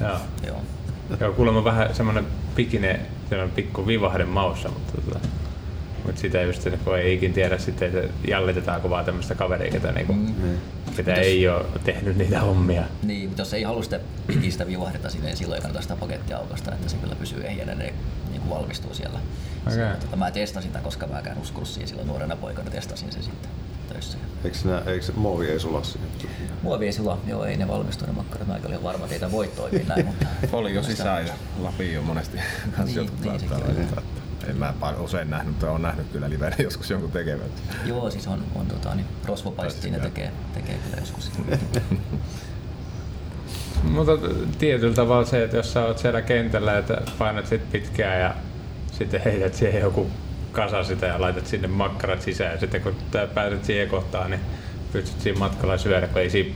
Joo. Joo. Joo, kuulemma vähän semmonen pikine, semmonen pikku vivahde maussa, mutta, tota, mutta sitä just, kun ei ikin tiedä sitten, että jallitetaanko vaan tämmöistä kaveria, ketä, niinku, mm. Ketä ei ole tehnyt niitä hommia. Niin, mutta jos ei halua sitä pikistä vivahdetta sinne, niin silloin ei kannata sitä pakettia aukaista, että se kyllä pysyy ehjänä, ne niin kuin valmistuu siellä. Okei. Siellä, tota, mä testasin sitä, koska mäkään uskonut siihen silloin nuorena poikana, testasin sen sitten töissä. Eikö, sinä, eikö se muovi ei sula siihen? Muovi ei silloin, joo ei ne valmistu ne makkarat, mä olin varma, että ei voi toimia näin, mutta... Oli jo sisään ja Lapin on monesti Niin, jotkut niin En mä paljon usein nähnyt, mutta olen nähnyt kyllä livenä joskus jonkun tekevän. Joo, siis on, on tota, niin rosvopaisti, ne tekee, tekee kyllä joskus. Mutta tietyllä tavalla se, että jos sä oot siellä kentällä, että painat sit pitkään ja sitten heität siihen joku kasa sitä ja laitat sinne makkarat sisään ja sitten kun pääset siihen kohtaan, niin pystyt siinä matkalla syödä, kun ei siinä,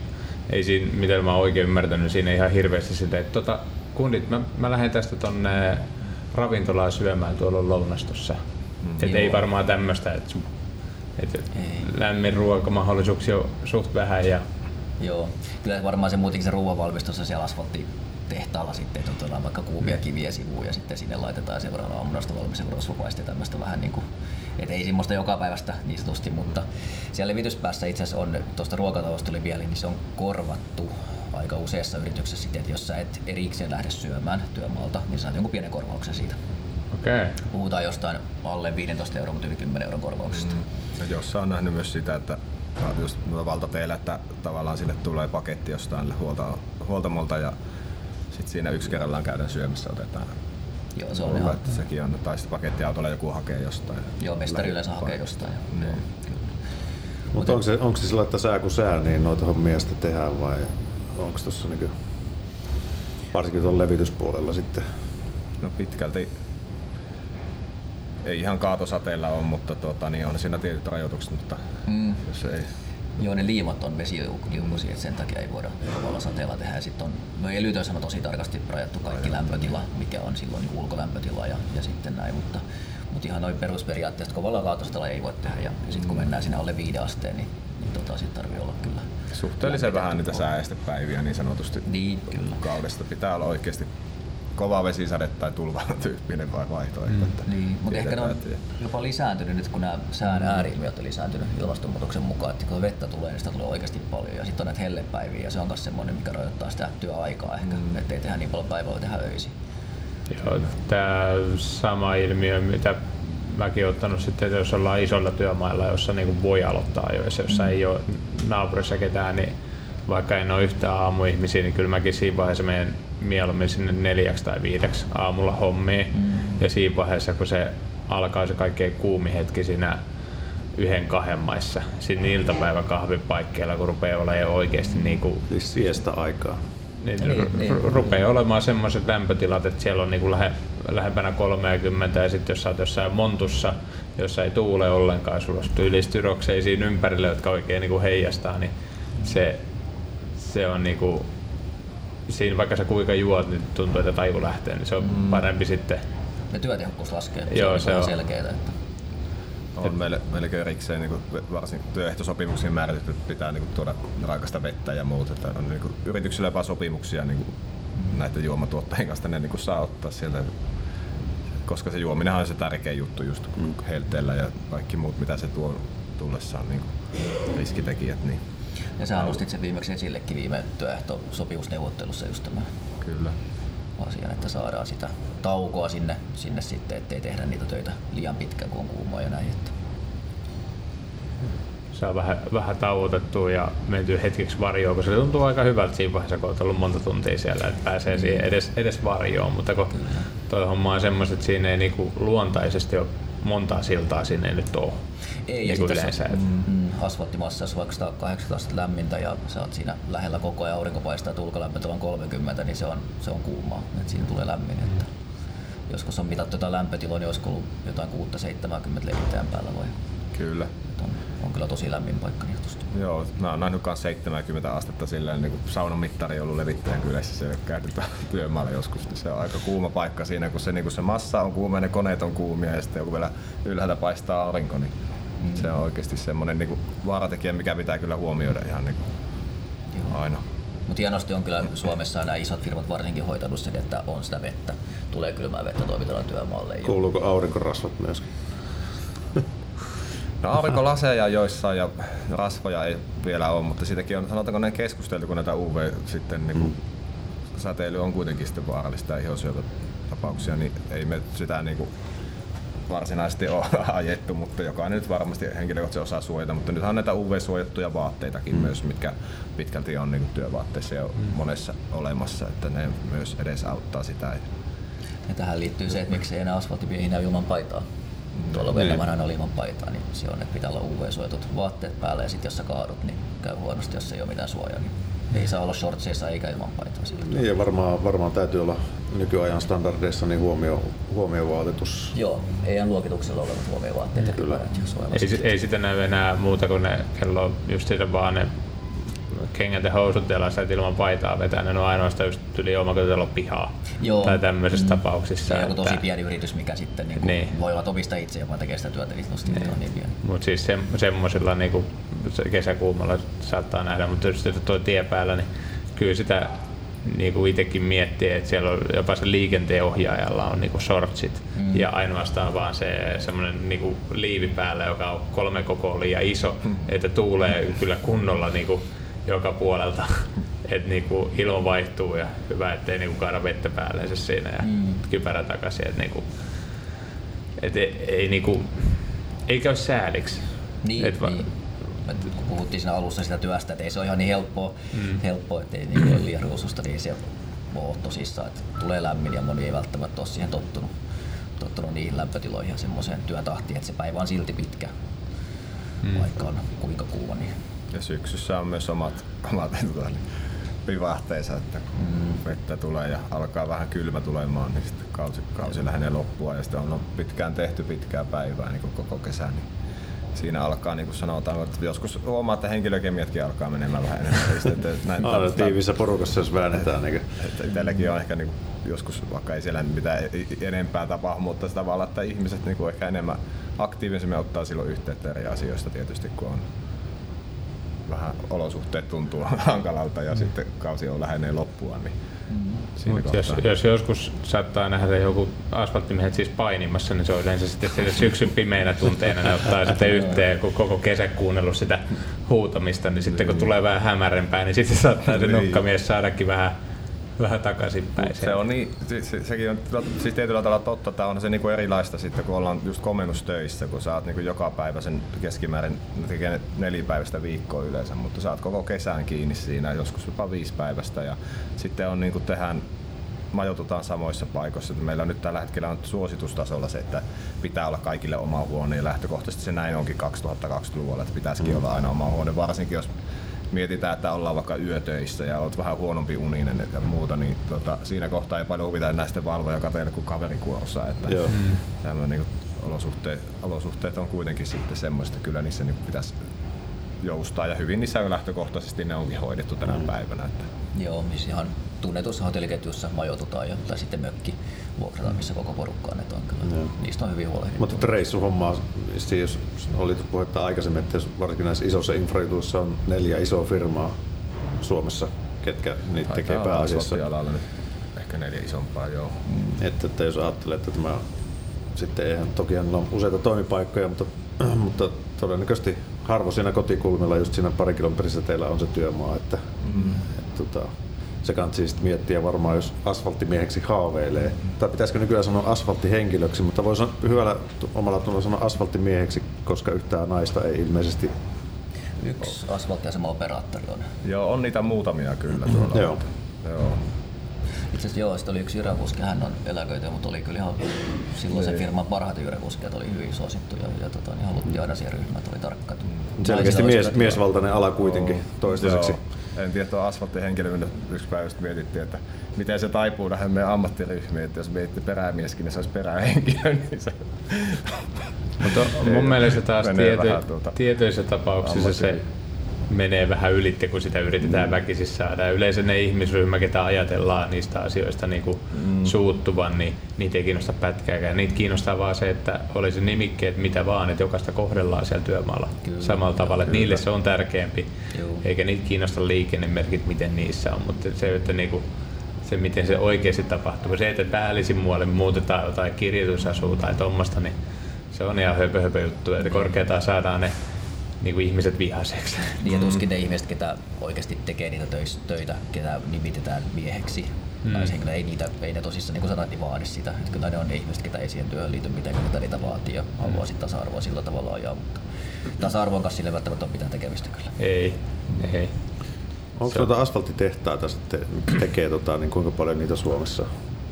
ei siinä miten mä oon oikein ymmärtänyt, siinä ihan hirveästi sitä, että tota, kundit, mä, mä lähden tästä tonne ravintolaan syömään tuolla lounastossa. Mm, et ei varmaan tämmöistä, että et lämmin ruokamahdollisuuksia on suht vähän ja Joo, kyllä varmaan se muutenkin se ruoanvalmistus on siellä asfalttitehtaalla sitten, että otetaan vaikka kuumia kiviä sivuun ja sitten sinne laitetaan seuraavana aamuna sitä valmis ja tämmöistä vähän niin kuin, et ei semmoista joka päivästä niin sanotusti, mutta siellä levityspäässä itse asiassa on, tuosta ruokatalosta tuli vielä, niin se on korvattu aika useassa yrityksessä sitten, että jos sä et erikseen lähde syömään työmaalta, niin saat jonkun pienen korvauksen siitä. okei. Okay. Puhutaan jostain alle 15 euron, mutta yli 10 euron korvauksesta. Mm. Ja jossain on nähnyt myös sitä, että just valtateillä, että tavallaan sinne tulee paketti jostain huolta, huoltamolta ja sitten siinä yksi kerrallaan käydään syömässä otetaan. Joo, se on ihan, että sekin on, tai sitten pakettiautolla joku hakee jostain. joo, mestari yleensä hakee jostain. Joo, kyllä. Mutta onko se, onko se sillä, että sää kun sää, niin noita hommia sitten tehdään vai onko tuossa niinku, varsinkin tuolla levityspuolella sitten? No pitkälti ei ihan kaatosateella ole, mutta tuota, niin on siinä tietyt rajoitukset, mutta Mm. jos ei, Joo, ne liimat on vesiliukuisia, että sen takia ei voida kovalla sateella tehdä. Sitten on, no Elytöissä on tosi tarkasti rajattu kaikki lämpötila, mikä on silloin niin ulkolämpötila ja, ja sitten näin, mutta, mutta ihan noin perusperiaatteesta kovalla kaatostella ei voi tehdä. Ja, ja sitten kun mennään sinne alle viiden asteen, niin, niin tota, sit tarvii olla kyllä. suhteellisen vähän niitä sääestepäiviä niin sanotusti Niin, kyllä. kaudesta. Pitää olla oikeasti kova vesisade tai tulva tyyppinen vai vaihtoehto. että Niin, mutta ehkä ne on jopa lisääntynyt nyt, kun nämä sään ääriilmiöt on lisääntynyt ilmastonmuutoksen mukaan, että kun vettä tulee, niin sitä tulee oikeasti paljon. Ja sitten on näitä hellepäiviä ja se on myös semmoinen, mikä rajoittaa sitä työaikaa ehkä, mm. ettei tehdä niin paljon päivää, tehdä öisin. Joo, tämä sama ilmiö, mitä mäkin olen ottanut sitten, että jos ollaan isolla työmailla, jossa niin voi aloittaa ajoissa, jossa ei ole naapurissa ketään, niin vaikka en ole yhtään aamuihmisiä, niin kyllä mäkin siinä vaiheessa menen mieluummin sinne neljäksi tai viideksi aamulla hommiin. Mm. Ja siinä vaiheessa, kun se alkaa se kaikkein kuumi hetki siinä yhden kahden maissa, siinä iltapäiväkahvipaikkeilla, kun rupeaa olemaan oikeasti niin kuin Siis siestä aikaa. Niin, Niin, niin, niin. rupeaa olemaan semmoiset lämpötilat, että siellä on niinku lähe, lähempänä 30 ja sitten jos sä oot jossain montussa, jossa ei tuule ollenkaan, sulla on tyylistyrokseisiin ympärille, jotka oikein niinku heijastaa, niin se, se on niinku, siinä vaikka sä kuinka juot, niin tuntuu, että taju lähtee, niin se on mm. parempi sitten. Ja työtehokkuus laskee, Joo, se, se on on. selkeää. Että on meille, meille erikseen niin varsin työehtosopimuksiin määrätyt, että pitää niin kuin, tuoda raikasta vettä ja muuta. Että on niin kuin, yrityksillä jopa sopimuksia niin kuin, näiden juomatuottajien kanssa, ne niin kuin, saa ottaa sieltä. Koska se juominen on se tärkein juttu just mm. helteellä ja kaikki muut, mitä se tuo tullessaan niin kuin, riskitekijät. Niin ja sä nostit sen viimeksi esillekin viime työehtosopimusneuvottelussa just tämän kyllä. Asian, että saadaan sitä taukoa sinne, sinne sitten, ettei tehdä niitä töitä liian pitkään, kun on kuumaa ja näin. Että. saa vähän, vähän tauotettua ja mentyä hetkeksi varjoon, kun se tuntuu aika hyvältä siinä vaiheessa, kun olet ollut monta tuntia siellä, että pääsee siihen edes, edes varjoon, mutta kun toi homma on semmoista, että siinä ei niinku luontaisesti ole montaa siltaa sinne ei nyt ole. Ei, ja Niin kuin jos yleensä, on että- mm, asfalttimassa, jos on vaikka 180 astetta lämmintä ja sä oot siinä lähellä koko ajan aurinko paistaa, että ulkolämpötila on 30, niin se on, se on kuumaa, että siinä tulee lämmin. Että joskus on mitattu jotain lämpötiloa, niin olisiko ollut jotain 6-70 levittäjän päällä vai? Kyllä. On, on kyllä tosi lämmin paikka niin sanotusti. Joo, mä oon nähnyt kans 70 astetta silleen, niin kuin saunan mittari on ollut levittäjän kylässä siellä käyty työmaalla joskus, niin se on aika kuuma paikka siinä, kun se, niin kun se massa on kuuma ja ne koneet on kuumia ja sitten joku vielä ylhäältä paistaa aurinko, niin mm. se on oikeasti semmoinen niin vaaratekijä, mikä pitää kyllä huomioida ihan niin kuin aina. Mutta hienosti on kyllä Suomessa nämä isot firmat varsinkin hoitanut sen, että on sitä vettä, tulee kylmää vettä toimitetaan työmaalle. Ja Kuuluuko aurinkorasvat myöskin? No aurinkolaseja joissain ja rasvoja ei vielä ole, mutta siitäkin on, sanotaanko ne keskusteltu, kun näitä UV sitten niin kuin, säteily on kuitenkin sitten vaarallista ja ihosyöpätapauksia, niin ei me sitä niin kuin, varsinaisesti ole ajettu, mutta jokainen nyt varmasti henkilökohtaisesti osaa suojata, mutta nyt on näitä UV-suojattuja vaatteitakin mm. myös, mitkä pitkälti on niin työvaatteissa jo mm. monessa olemassa, että ne myös edesauttaa sitä. Ja tähän liittyy se, että miksi ei enää asfalttimiehiä näy ilman paitaa. Tuolla Venäjän aina oli ilman paitaa, niin se on, että pitää olla UV-suojatut vaatteet päällä ja sitten jos sä kaadut, niin käy huonosti, jos ei ole mitään suojaa. Niin ei saa olla shortseissa eikä ilman paitaa. Niin ja varmaan, varmaan täytyy olla nykyajan standardeissa niin huomio, huomiovaatetus. Joo, EN luokituksella olevat huomiovaatteet ja Kyllä. Ei, ei sitä näy enää muuta kuin ne kello on just sitä vaan ne kengät ja housut jalassa, että ilman paitaa vetää, ne on ainoastaan just yli omakotitalon pihaa. Joo. Tai tämmöisissä mm. tapauksissa. Se on joku tosi pieni yritys, mikä sitten niin Niin. niin. voi olla omista itse vaan tekee sitä työtä, niin nosti niin. on niin pieni. Mutta siis se, semmoisilla niinku se kesäkuumalla saattaa nähdä, mutta tietysti että tuo tie päällä, niin kyllä sitä niinku itsekin miettii, että siellä on jopa se liikenteenohjaajalla on niinku shortsit mm. ja ainoastaan vaan se semmoinen niinku liivi päällä, joka on kolme koko liian iso, mm. että tuulee kyllä kunnolla niinku joka puolelta. että niinku ilma vaihtuu ja hyvä, ettei niinku kaada vettä päälle siinä ja mm. kypärä takaisin. Et niinku, et ei, ei, niinku, ei käy sääliksi. Niin, Et va- niin. Kun puhuttiin siinä alussa sitä työstä, että ei se ole ihan niin helppoa, mm. helppoa ettei niin ole liian ruususta, niin se on tosissaan, että tulee lämmin ja moni ei välttämättä ole siihen tottunut, tottunut niihin lämpötiloihin ja semmoiseen työtahtiin, että se päivä on silti pitkä, mm. vaikka on kuinka kuuma. Niin. Ja syksyssä on myös omat, omat tuota, niin vivahteensa, että kun mm. vettä tulee ja alkaa vähän kylmä tulemaan, niin sitten kausi, kausi lähenee loppua ja sitten on pitkään tehty pitkää päivää niin koko kesän. Niin siinä alkaa, niin kuin sanotaan, että joskus huomaa, että henkilökemiatkin alkaa menemään vähän enemmän. Sitten, että näin Aina tiivissä porukassa, jos väännetään. Niin että itselläkin on ehkä niin kuin, joskus, vaikka ei siellä mitään enempää tapahdu, mutta sitä tavalla, että ihmiset niin kuin ehkä enemmän aktiivisemmin ottaa silloin yhteyttä eri asioista tietysti, kun on vähän olosuhteet tuntuu hankalalta ja mm. sitten kausi on lähenee loppua, niin Mut jos, jos, joskus saattaa nähdä joku asfalttimiehet siis painimassa, niin se on yleensä sitten syksyn pimeinä tunteina, ne ottaa sitten yhteen, kun koko kesä kuunnellut sitä huutamista, niin sitten kun tulee vähän hämärempää, niin sitten saattaa se niin. nokkamies saadakin vähän vähän takaisinpäin. Se on niin, se, se, sekin on siis tietyllä tavalla totta, tämä on se niinku erilaista sitten, kun ollaan just komennustöissä, kun sä oot niinku joka päivä sen keskimäärin, tekee nelipäiväistä viikkoa yleensä, mutta sä oot koko kesän kiinni siinä, joskus jopa viisi päivästä ja sitten on niinku tehdään majoitutaan samoissa paikoissa. Meillä on nyt tällä hetkellä on suositustasolla se, että pitää olla kaikille oma huone ja lähtökohtaisesti se näin onkin 2020-luvulla, että pitäisikin mm. olla aina oma huone, varsinkin jos mietitään, että ollaan vaikka yötöissä ja olet vähän huonompi uninen ja muuta, niin tota, siinä kohtaa ei paljon huvita näistä valvoja kateilla kuin kaverikuorossa. Että Joo. Mm. Niin olosuhteet, olosuhteet on kuitenkin sitten semmoista, kyllä niissä niin pitäisi joustaa ja hyvin niissä lähtökohtaisesti ne onkin hoidettu tänä mm. päivänä. Että. Joo, missä ihan tunnetussa hotelliketjussa majoitutaan jo, tai sitten mökki vuokrataan, missä koko porukka annetaan. Kyllä. Mm. Niistä on hyvin huolehdittu. Mutta reissuhommaa, siis oli puhetta aikaisemmin, että varsinkin näissä isossa infrajutuissa on neljä isoa firmaa Suomessa, ketkä niitä Taitaa tekee pääasiassa. nyt ehkä neljä isompaa, joo. Mm. Että, että jos ajattelee, että tämä sitten eihän toki on useita toimipaikkoja, mutta, mutta todennäköisesti harvo siinä kotikulmilla, just siinä pari kilometrissä teillä on se työmaa, että, mm. että, että tota, se kannattaa sitten miettiä varmaan, jos asfalttimieheksi haaveilee. Tai pitäisikö nykyään sanoa asfalttihenkilöksi, mutta voi hyvällä omalla tunnolla sanoa asfalttimieheksi, koska yhtään naista ei ilmeisesti Yksi asfalttiasema-operaattori on. Joo, on niitä muutamia kyllä tuolla. Joo. Joo. Itse asiassa joo, oli yksi jyräkuski, hän on eläköity, mutta oli kyllä ihan silloin se niin. firman parhaita jyräkuskeja, oli hyvin suosittu ja, ja tota, niin haluttiin aina siihen ryhmään, oli tarkka. Selkeästi mies, miesvaltainen ala kuitenkin joo. toistaiseksi. Joo en tiedä, tuo asfalttihenkilö, yksi päivä mietittiin, että miten se taipuu tähän meidän ammattiryhmiin, että jos miettii perämieskin, niin se olisi perähenkilö, niin se... Mutta mun mielestä taas tiety, tuota tietyissä tapauksissa se menee vähän ylitte, kun sitä yritetään mm. väkisin saada. yleensä ne ihmisryhmä, ketä ajatellaan niistä asioista niin kuin mm. suuttuvan, niin niitä ei kiinnosta pätkääkään. Niitä kiinnostaa vaan se, että olisi nimikkeet mitä vaan, että jokaista kohdellaan siellä työmaalla Kyllä. samalla tavalla. Että niille se on tärkeämpi, Joo. eikä niitä kiinnosta liikennemerkit, miten niissä on. Mutta se, että niin kuin, se, miten se oikeasti tapahtuu. Se, että päällisin muualle muutetaan jotain kirjoitusasua tai tuommoista, niin se on ihan höpö, höpö juttu. Että korkeataan saadaan ne niin kuin ihmiset vihaseksi. Niin ja tuskin ne ihmiset, ketä oikeasti tekee niitä töitä, ketä nimitetään mieheksi, mm. naishenkilö, ei, niitä, ei ne tosissaan, niin kuin sanoit, niin vaadi sitä. Että kyllä ne on ne ihmiset, ketä ei siihen työhön liity mitenkään, mitä niitä vaatii ja haluaa sitten tasa-arvoa sillä tavalla ajaa. Mutta tasa-arvon kanssa sille välttämättä on mitään tekemistä kyllä. Ei, ei. Onko noita asfalttitehtaita sitten, tekee tota, niin kuinka paljon niitä Suomessa?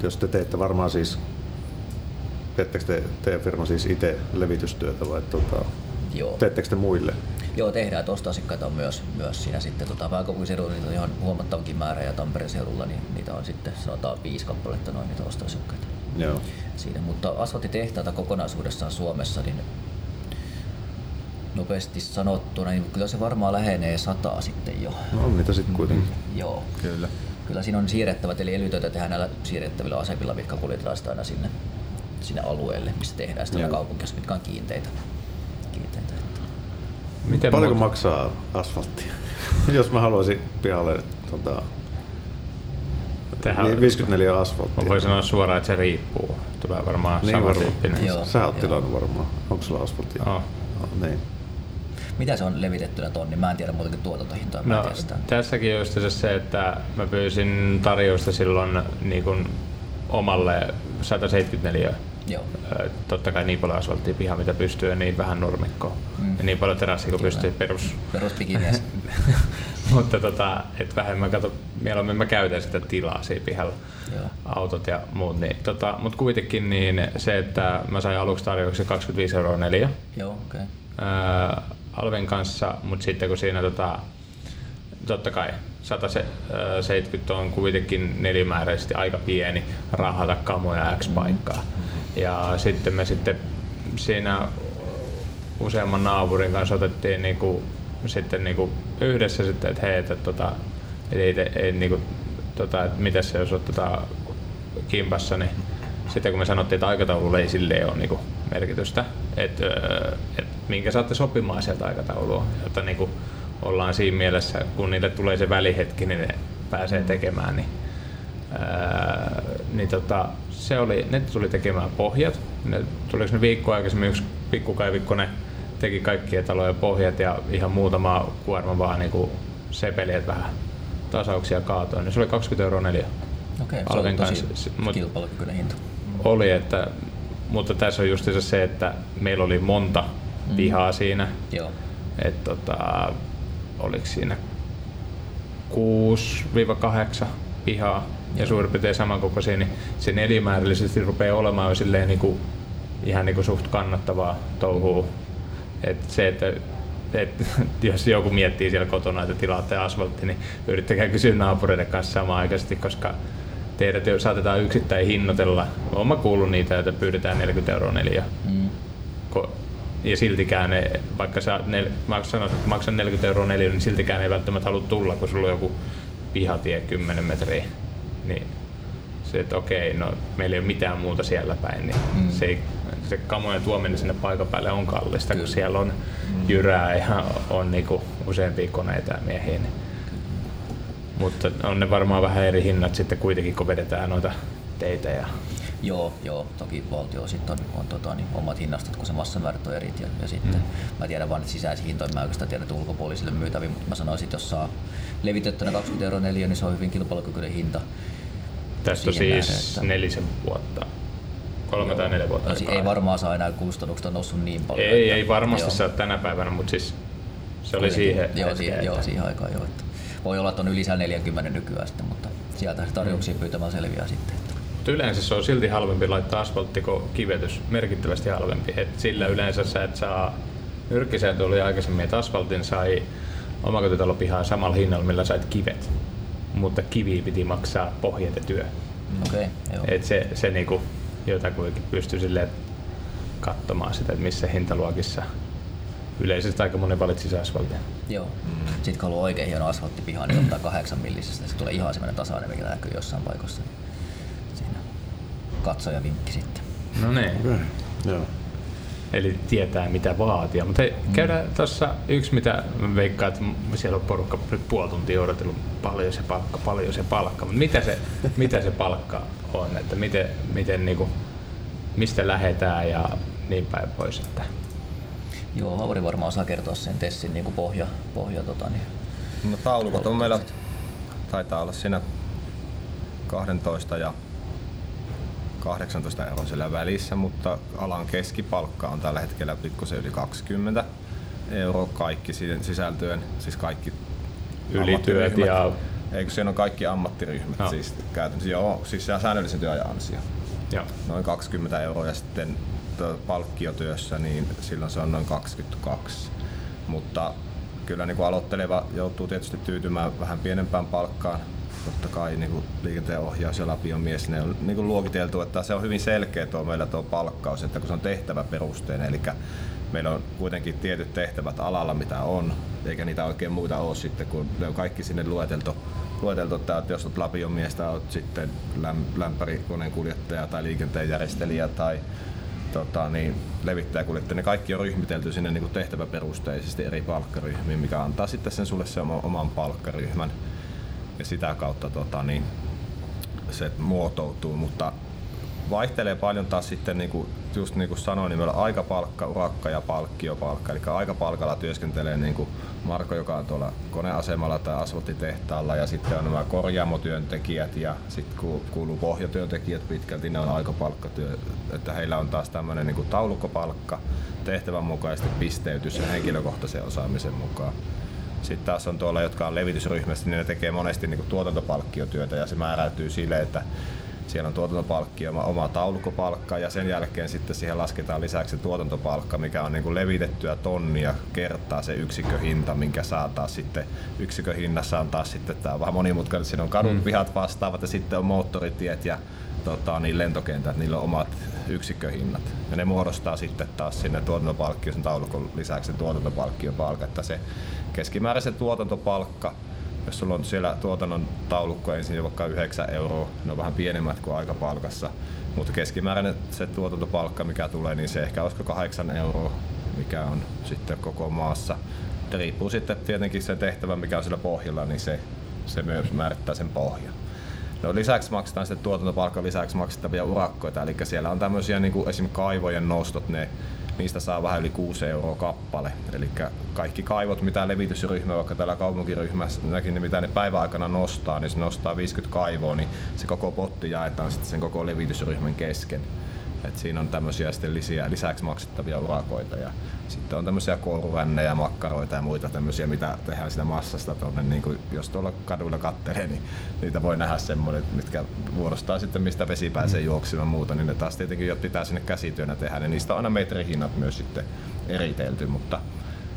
Jos te teette varmaan siis, teettekö te, teidän firma siis itse levitystyötä vai tota, Joo. Teettekö te muille? Joo, tehdään. Tuosta asiakkaita on myös, myös siinä sitten tota, pääkaupunkiseudulla niitä on ihan huomattavankin määrä ja Tampereen seudulla niin niitä on sitten sanotaan viisi kappaletta noin niitä ostoasiakkaita. Joo. Siinä, mutta asfalttitehtaita kokonaisuudessaan Suomessa, niin nopeasti sanottuna, niin kyllä se varmaan lähenee sataa sitten jo. No on niitä sitten kuitenkin. Mm, joo. Kyllä. Kyllä siinä on siirrettävät, eli elytöitä tehdään näillä siirrettävillä asevilla, mitkä kuljetetaan aina sinne, sinne alueelle, missä tehdään sitä kaupunkia, mitkä on kiinteitä. Miten Paljonko muut... maksaa asfaltti? Jos mä haluaisin pihalle tota, Tehdään, 54 asfalttia. Mä voin sanoa suoraan, että se riippuu. Tulee varmaan niin samantyyppinen. Joo, Sä oot tilannut varmaan. Onko sulla asfalttia? Oh. No, niin. Mitä se on levitettynä tonni? Mä en tiedä muutenkin tuotantohintaa. No, tässäkin on se, että mä pyysin tarjousta silloin niin kuin omalle 174 Joo. Totta kai niin paljon asfalttia piha, mitä pystyy, ja niin vähän nurmikkoa. Mm. Ja niin paljon terassia Kyllä. pystyy perus. Peruspikimies. Mutta tota, et vähemmän kato, mieluummin mä käytän sitä tilaa siinä pihalla. Joo. autot ja muut. Niin, tota, mutta kuitenkin niin se, että mä sain aluksi tarjouksen 25 euroa neljä Joo, okei. Okay. ää, Alvin kanssa, mutta sitten kun siinä tota, totta kai 170 on kuitenkin nelimääräisesti aika pieni rahata kamoja X paikkaa. Ja sitten me sitten siinä useamman naapurin kanssa otettiin niinku, sitten niinku yhdessä sitten, että hei, että tota, ei, ei niinku, tota, että mitäs se jos oot tota kimpassa, niin sitten kun me sanottiin, että aikataululla ei silleen ole niinku merkitystä, että et minkä saatte sopimaan sieltä aikataulua, jotta niinku ollaan siinä mielessä, kun niille tulee se välihetki, niin ne pääsee tekemään, niin Ää, niin tota, se oli, ne tuli tekemään pohjat. Ne, tuliko ne viikko aikaisemmin yksi pikkukaivikko, ne teki kaikkien talojen pohjat ja ihan muutama kuorma vaan niinku sepeli, että vähän tasauksia kaatoin. Niin se oli 20 euroa neljä. Okei, se Alvin oli tosi kanssa. Mut- kilpailukykyinen hinta. Oli, että, mutta tässä on just se, että meillä oli monta pihaa siinä. Joo. Et tota, oliko siinä 6-8 pihaa ja suurin piirtein samankokoisia, niin se nelimäärällisesti rupeaa olemaan jo silleen niinku, ihan niinku suht kannattavaa touhua. Et se, että et, jos joku miettii siellä kotona, että tilaatte asfaltti, niin yrittäkää kysyä naapureiden kanssa samaan aikaisesti, koska teidät jo saatetaan yksittäin hinnoitella. Olen mä kuullut niitä, että pyydetään 40 euroa neljä. Mm. Ko- ja siltikään ne, vaikka sä, nel, sanoisin, että maksan 40 euroa neljä, niin siltikään ei välttämättä halua tulla, kun sulla on joku pihatie 10 metriä. Niin se, että okei, no meillä ei ole mitään muuta siellä päin, niin mm. se, ei, se kamojen tuominen sinne paikan päälle on kallista, kun siellä on jyrää ja on niinku useampia koneita ja miehiä. Niin. Mutta on ne varmaan vähän eri hinnat sitten kuitenkin, kun vedetään noita teitä ja Joo, joo, toki valtio sitten on, on tota, niin omat hinnastot, kun se massanväärät on erit. Ja, ja sitten, mm. mä tiedän vaan, että sisäisiä hintoja, mä oikeastaan tiedä, että ulkopuolisille myytäviä, mutta mä sanoisin, että jos saa levitettynä 20 euroa neljä, niin se on hyvin kilpailukykyinen hinta. Tästä on siis nähden, että- nelisen vuotta. Kolme tai neljä vuotta. No, si- ei varmaan saa enää kustannukset on noussut niin paljon. Ei, että- ei varmasti joo. saa tänä päivänä, mutta siis se oli Kuitenkin. siihen Joo, siihen, joo, siihen aikaan joo. Että voi olla, että on yli 40 nykyään sitten, mutta sieltä tarjouksia pyytämään selviää sitten. Että. Mutta yleensä se on silti halvempi laittaa asfaltti kuin kivetys, merkittävästi halvempi. Et sillä yleensä sä et saa, nyrkkisääntö oli aikaisemmin, että asfaltin sai omakotitalopihaa samalla hinnalla, millä sait kivet. Mutta kivi piti maksaa pohjat ja työ. Okei, joo. Et se, se niinku jotakuinkin pystyy silleen katsomaan sitä, että missä hintaluokissa yleisesti aika moni valitsisi asfaltin. Joo. Sitten kun haluaa oikein hieno asfalttipiha, niin ottaa kahdeksan millisestä. Se tulee ihan semmoinen tasainen, mikä näkyy jossain paikassa. Katsoja vinkki sitten. No niin. Okei, Joo. Eli tietää mitä vaatia. Mutta hei, käydään tuossa yksi, mitä mä veikkaan, että siellä on porukka nyt puoli tuntia odotellut paljon se palkka, paljon se palkka. Mutta mitä se, mitä se palkka on? Että miten, miten niinku, mistä lähdetään ja niin päin pois. Että. Joo, Hauri varmaan osaa kertoa sen Tessin niin kuin pohja, pohja tota, niin. No taulukot on meillä, taitaa olla siinä 12 ja 18 euroa siellä välissä, mutta alan keskipalkka on tällä hetkellä pikkusen yli 20 euroa kaikki siihen sisältyen, siis kaikki Ylityöt ja- Eikö siinä on kaikki ammattiryhmät No. siis käytännössä, joo, siis se säännöllisen työajan ansio. Joo. Noin 20 euroa ja sitten palkkiotyössä, niin silloin se on noin 22. Mutta kyllä niin kuin aloitteleva joutuu tietysti tyytymään vähän pienempään palkkaan. Totta kai niin kuin liikenteen ohjaus ja lapion mies, ne on niin kuin luokiteltu, että se on hyvin selkeä tuo meillä tuo palkkaus, että kun se on tehtäväperusteinen, eli meillä on kuitenkin tietyt tehtävät alalla, mitä on, eikä niitä oikein muita ole sitten, kun ne on kaikki sinne lueteltu, lueteltu että jos olet lapion miestä, olet sitten läm, lämpärikoneen kuljettaja tai liikenteen järjestelijä tai tota, niin, levittäjäkuljettaja, ne kaikki on ryhmitelty sinne niin kuin tehtäväperusteisesti eri palkkaryhmiin, mikä antaa sitten sen sulle se oma, oman palkkaryhmän ja sitä kautta tota, niin, se muotoutuu, mutta vaihtelee paljon taas sitten niin kuin just niin kuin sanoin, niin meillä on aikapalkka, urakka ja palkkiopalkka. Eli aikapalkalla työskentelee niin kuin Marko, joka on tuolla koneasemalla tai asfalttitehtaalla ja sitten on nämä korjaamotyöntekijät ja sitten kuuluu pohjatyöntekijät pitkälti, ne on aikapalkkatyö, että heillä on taas tämmöinen niin taulukkopalkka tehtävän mukaisesti pisteytys ja henkilökohtaisen osaamisen mukaan. Sitten taas on tuolla, jotka on levitysryhmässä, niin ne tekee monesti niin tuotantopalkkiotyötä ja se määräytyy sille, että siellä on tuotantopalkki, oma taulukopalkka ja sen jälkeen sitten siihen lasketaan lisäksi tuotantopalkka, mikä on niin kuin levitettyä tonnia kertaa se yksikköhinta, minkä saa taas sitten yksikköhinnassa on taas sitten tämä on vähän monimutkainen, siinä on kadun mm. pihat vastaavat ja sitten on moottoritiet ja tota, niin lentokentät, niillä on omat yksikköhinnat. Ja ne muodostaa sitten taas sinne tuotantopalkkion taulukon lisäksi tuotantopalkkion palkka, että se keskimääräisen tuotantopalkka jos sulla on siellä tuotannon taulukko ensin vaikka 9 euroa, ne on vähän pienemmät kuin aikapalkassa, mutta keskimääräinen se tuotantopalkka, mikä tulee, niin se ehkä olisiko 8 euroa, mikä on sitten koko maassa. Riippuu sitten tietenkin se tehtävä, mikä on siellä pohjalla, niin se, se myös määrittää sen pohjan. No lisäksi maksetaan sitten tuotantopalkan lisäksi maksettavia urakkoita, eli siellä on tämmöisiä niin kuin esimerkiksi kaivojen nostot, ne niistä saa vähän yli 6 euroa kappale. Eli kaikki kaivot, mitä levitysryhmä, vaikka täällä kaupunkiryhmässäkin, niin mitä ne päiväaikana nostaa, niin se nostaa 50 kaivoa, niin se koko potti jaetaan sitten sen koko levitysryhmän kesken. Et siinä on tämmöisiä sitten lisiä, lisäksi maksettavia urakoita ja sitten on tämmöisiä koulurännejä, makkaroita ja muita tämmöisiä, mitä tehdään sitä massasta tuonne, niin kuin jos tuolla kadulla kattelee, niin niitä voi nähdä semmoinen, mitkä vuodostaa sitten mistä vesi pääsee juoksimaan muuta, niin ne taas tietenkin jo pitää sinne käsityönä tehdä, niin niistä on aina metrihinnat myös sitten eritelty, mutta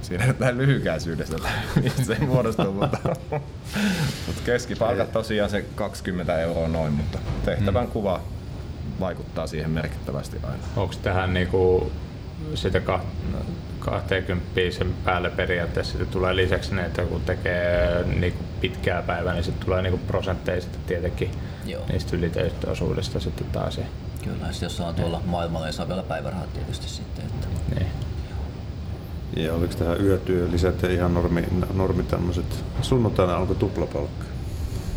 siinä näin lyhykäisyydestä, mistä se muodostuu, mutta, mutta keskipalkat tosiaan se 20 euroa noin, mutta tehtävän mm. kuva vaikuttaa siihen merkittävästi aina. Onko tähän niinku sitä 20 sen päälle periaatteessa sitten tulee lisäksi ne, että kun tekee niinku pitkää päivää, niin sitten tulee niinku prosentteista tietenkin Joo. niistä ylitöistä osuudesta sitten taas. Kyllä, jos on tuolla maailmalla, niin saa vielä päivärahat tietysti sitten. Että... Niin. Ja oliko tähän yötyö lisät ja ihan normi, normi tämmöiset, sunnuntaina onko tuplapalkka?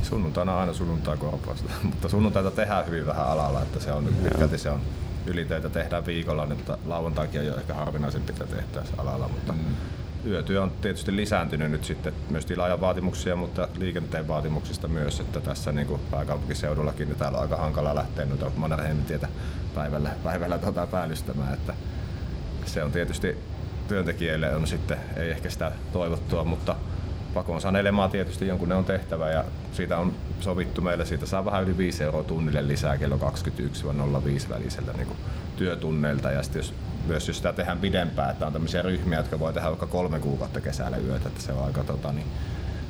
Sunnuntaina aina sunnuntai korvausta, mutta sunnuntaita tehdään hyvin vähän alalla, että se on nyt pitkälti se on ylitöitä tehdään viikolla, niin mutta lauantaikin on jo ehkä harvinaisempi tehdään alalla, mutta mm. yötyö on tietysti lisääntynyt nyt sitten myös tilaajan vaatimuksia, mutta liikenteen vaatimuksista myös, että tässä niin kuin pääkaupunkiseudullakin niin täällä on aika hankala lähteä noita Mannerheimin tietä päivällä, päivällä tuota päällystämään, että se on tietysti työntekijöille on sitten, ei ehkä sitä toivottua, mutta pakon sanelemaan tietysti jonkun ne on tehtävä ja siitä on sovittu meille, siitä saa vähän yli 5 euroa tunnille lisää kello 21-05 välisellä niin työtunneilta. Ja sitten jos, myös jos sitä tehdään pidempään, että on tämmöisiä ryhmiä, jotka voi tehdä vaikka kolme kuukautta kesällä yötä, että se on aika tota, niin,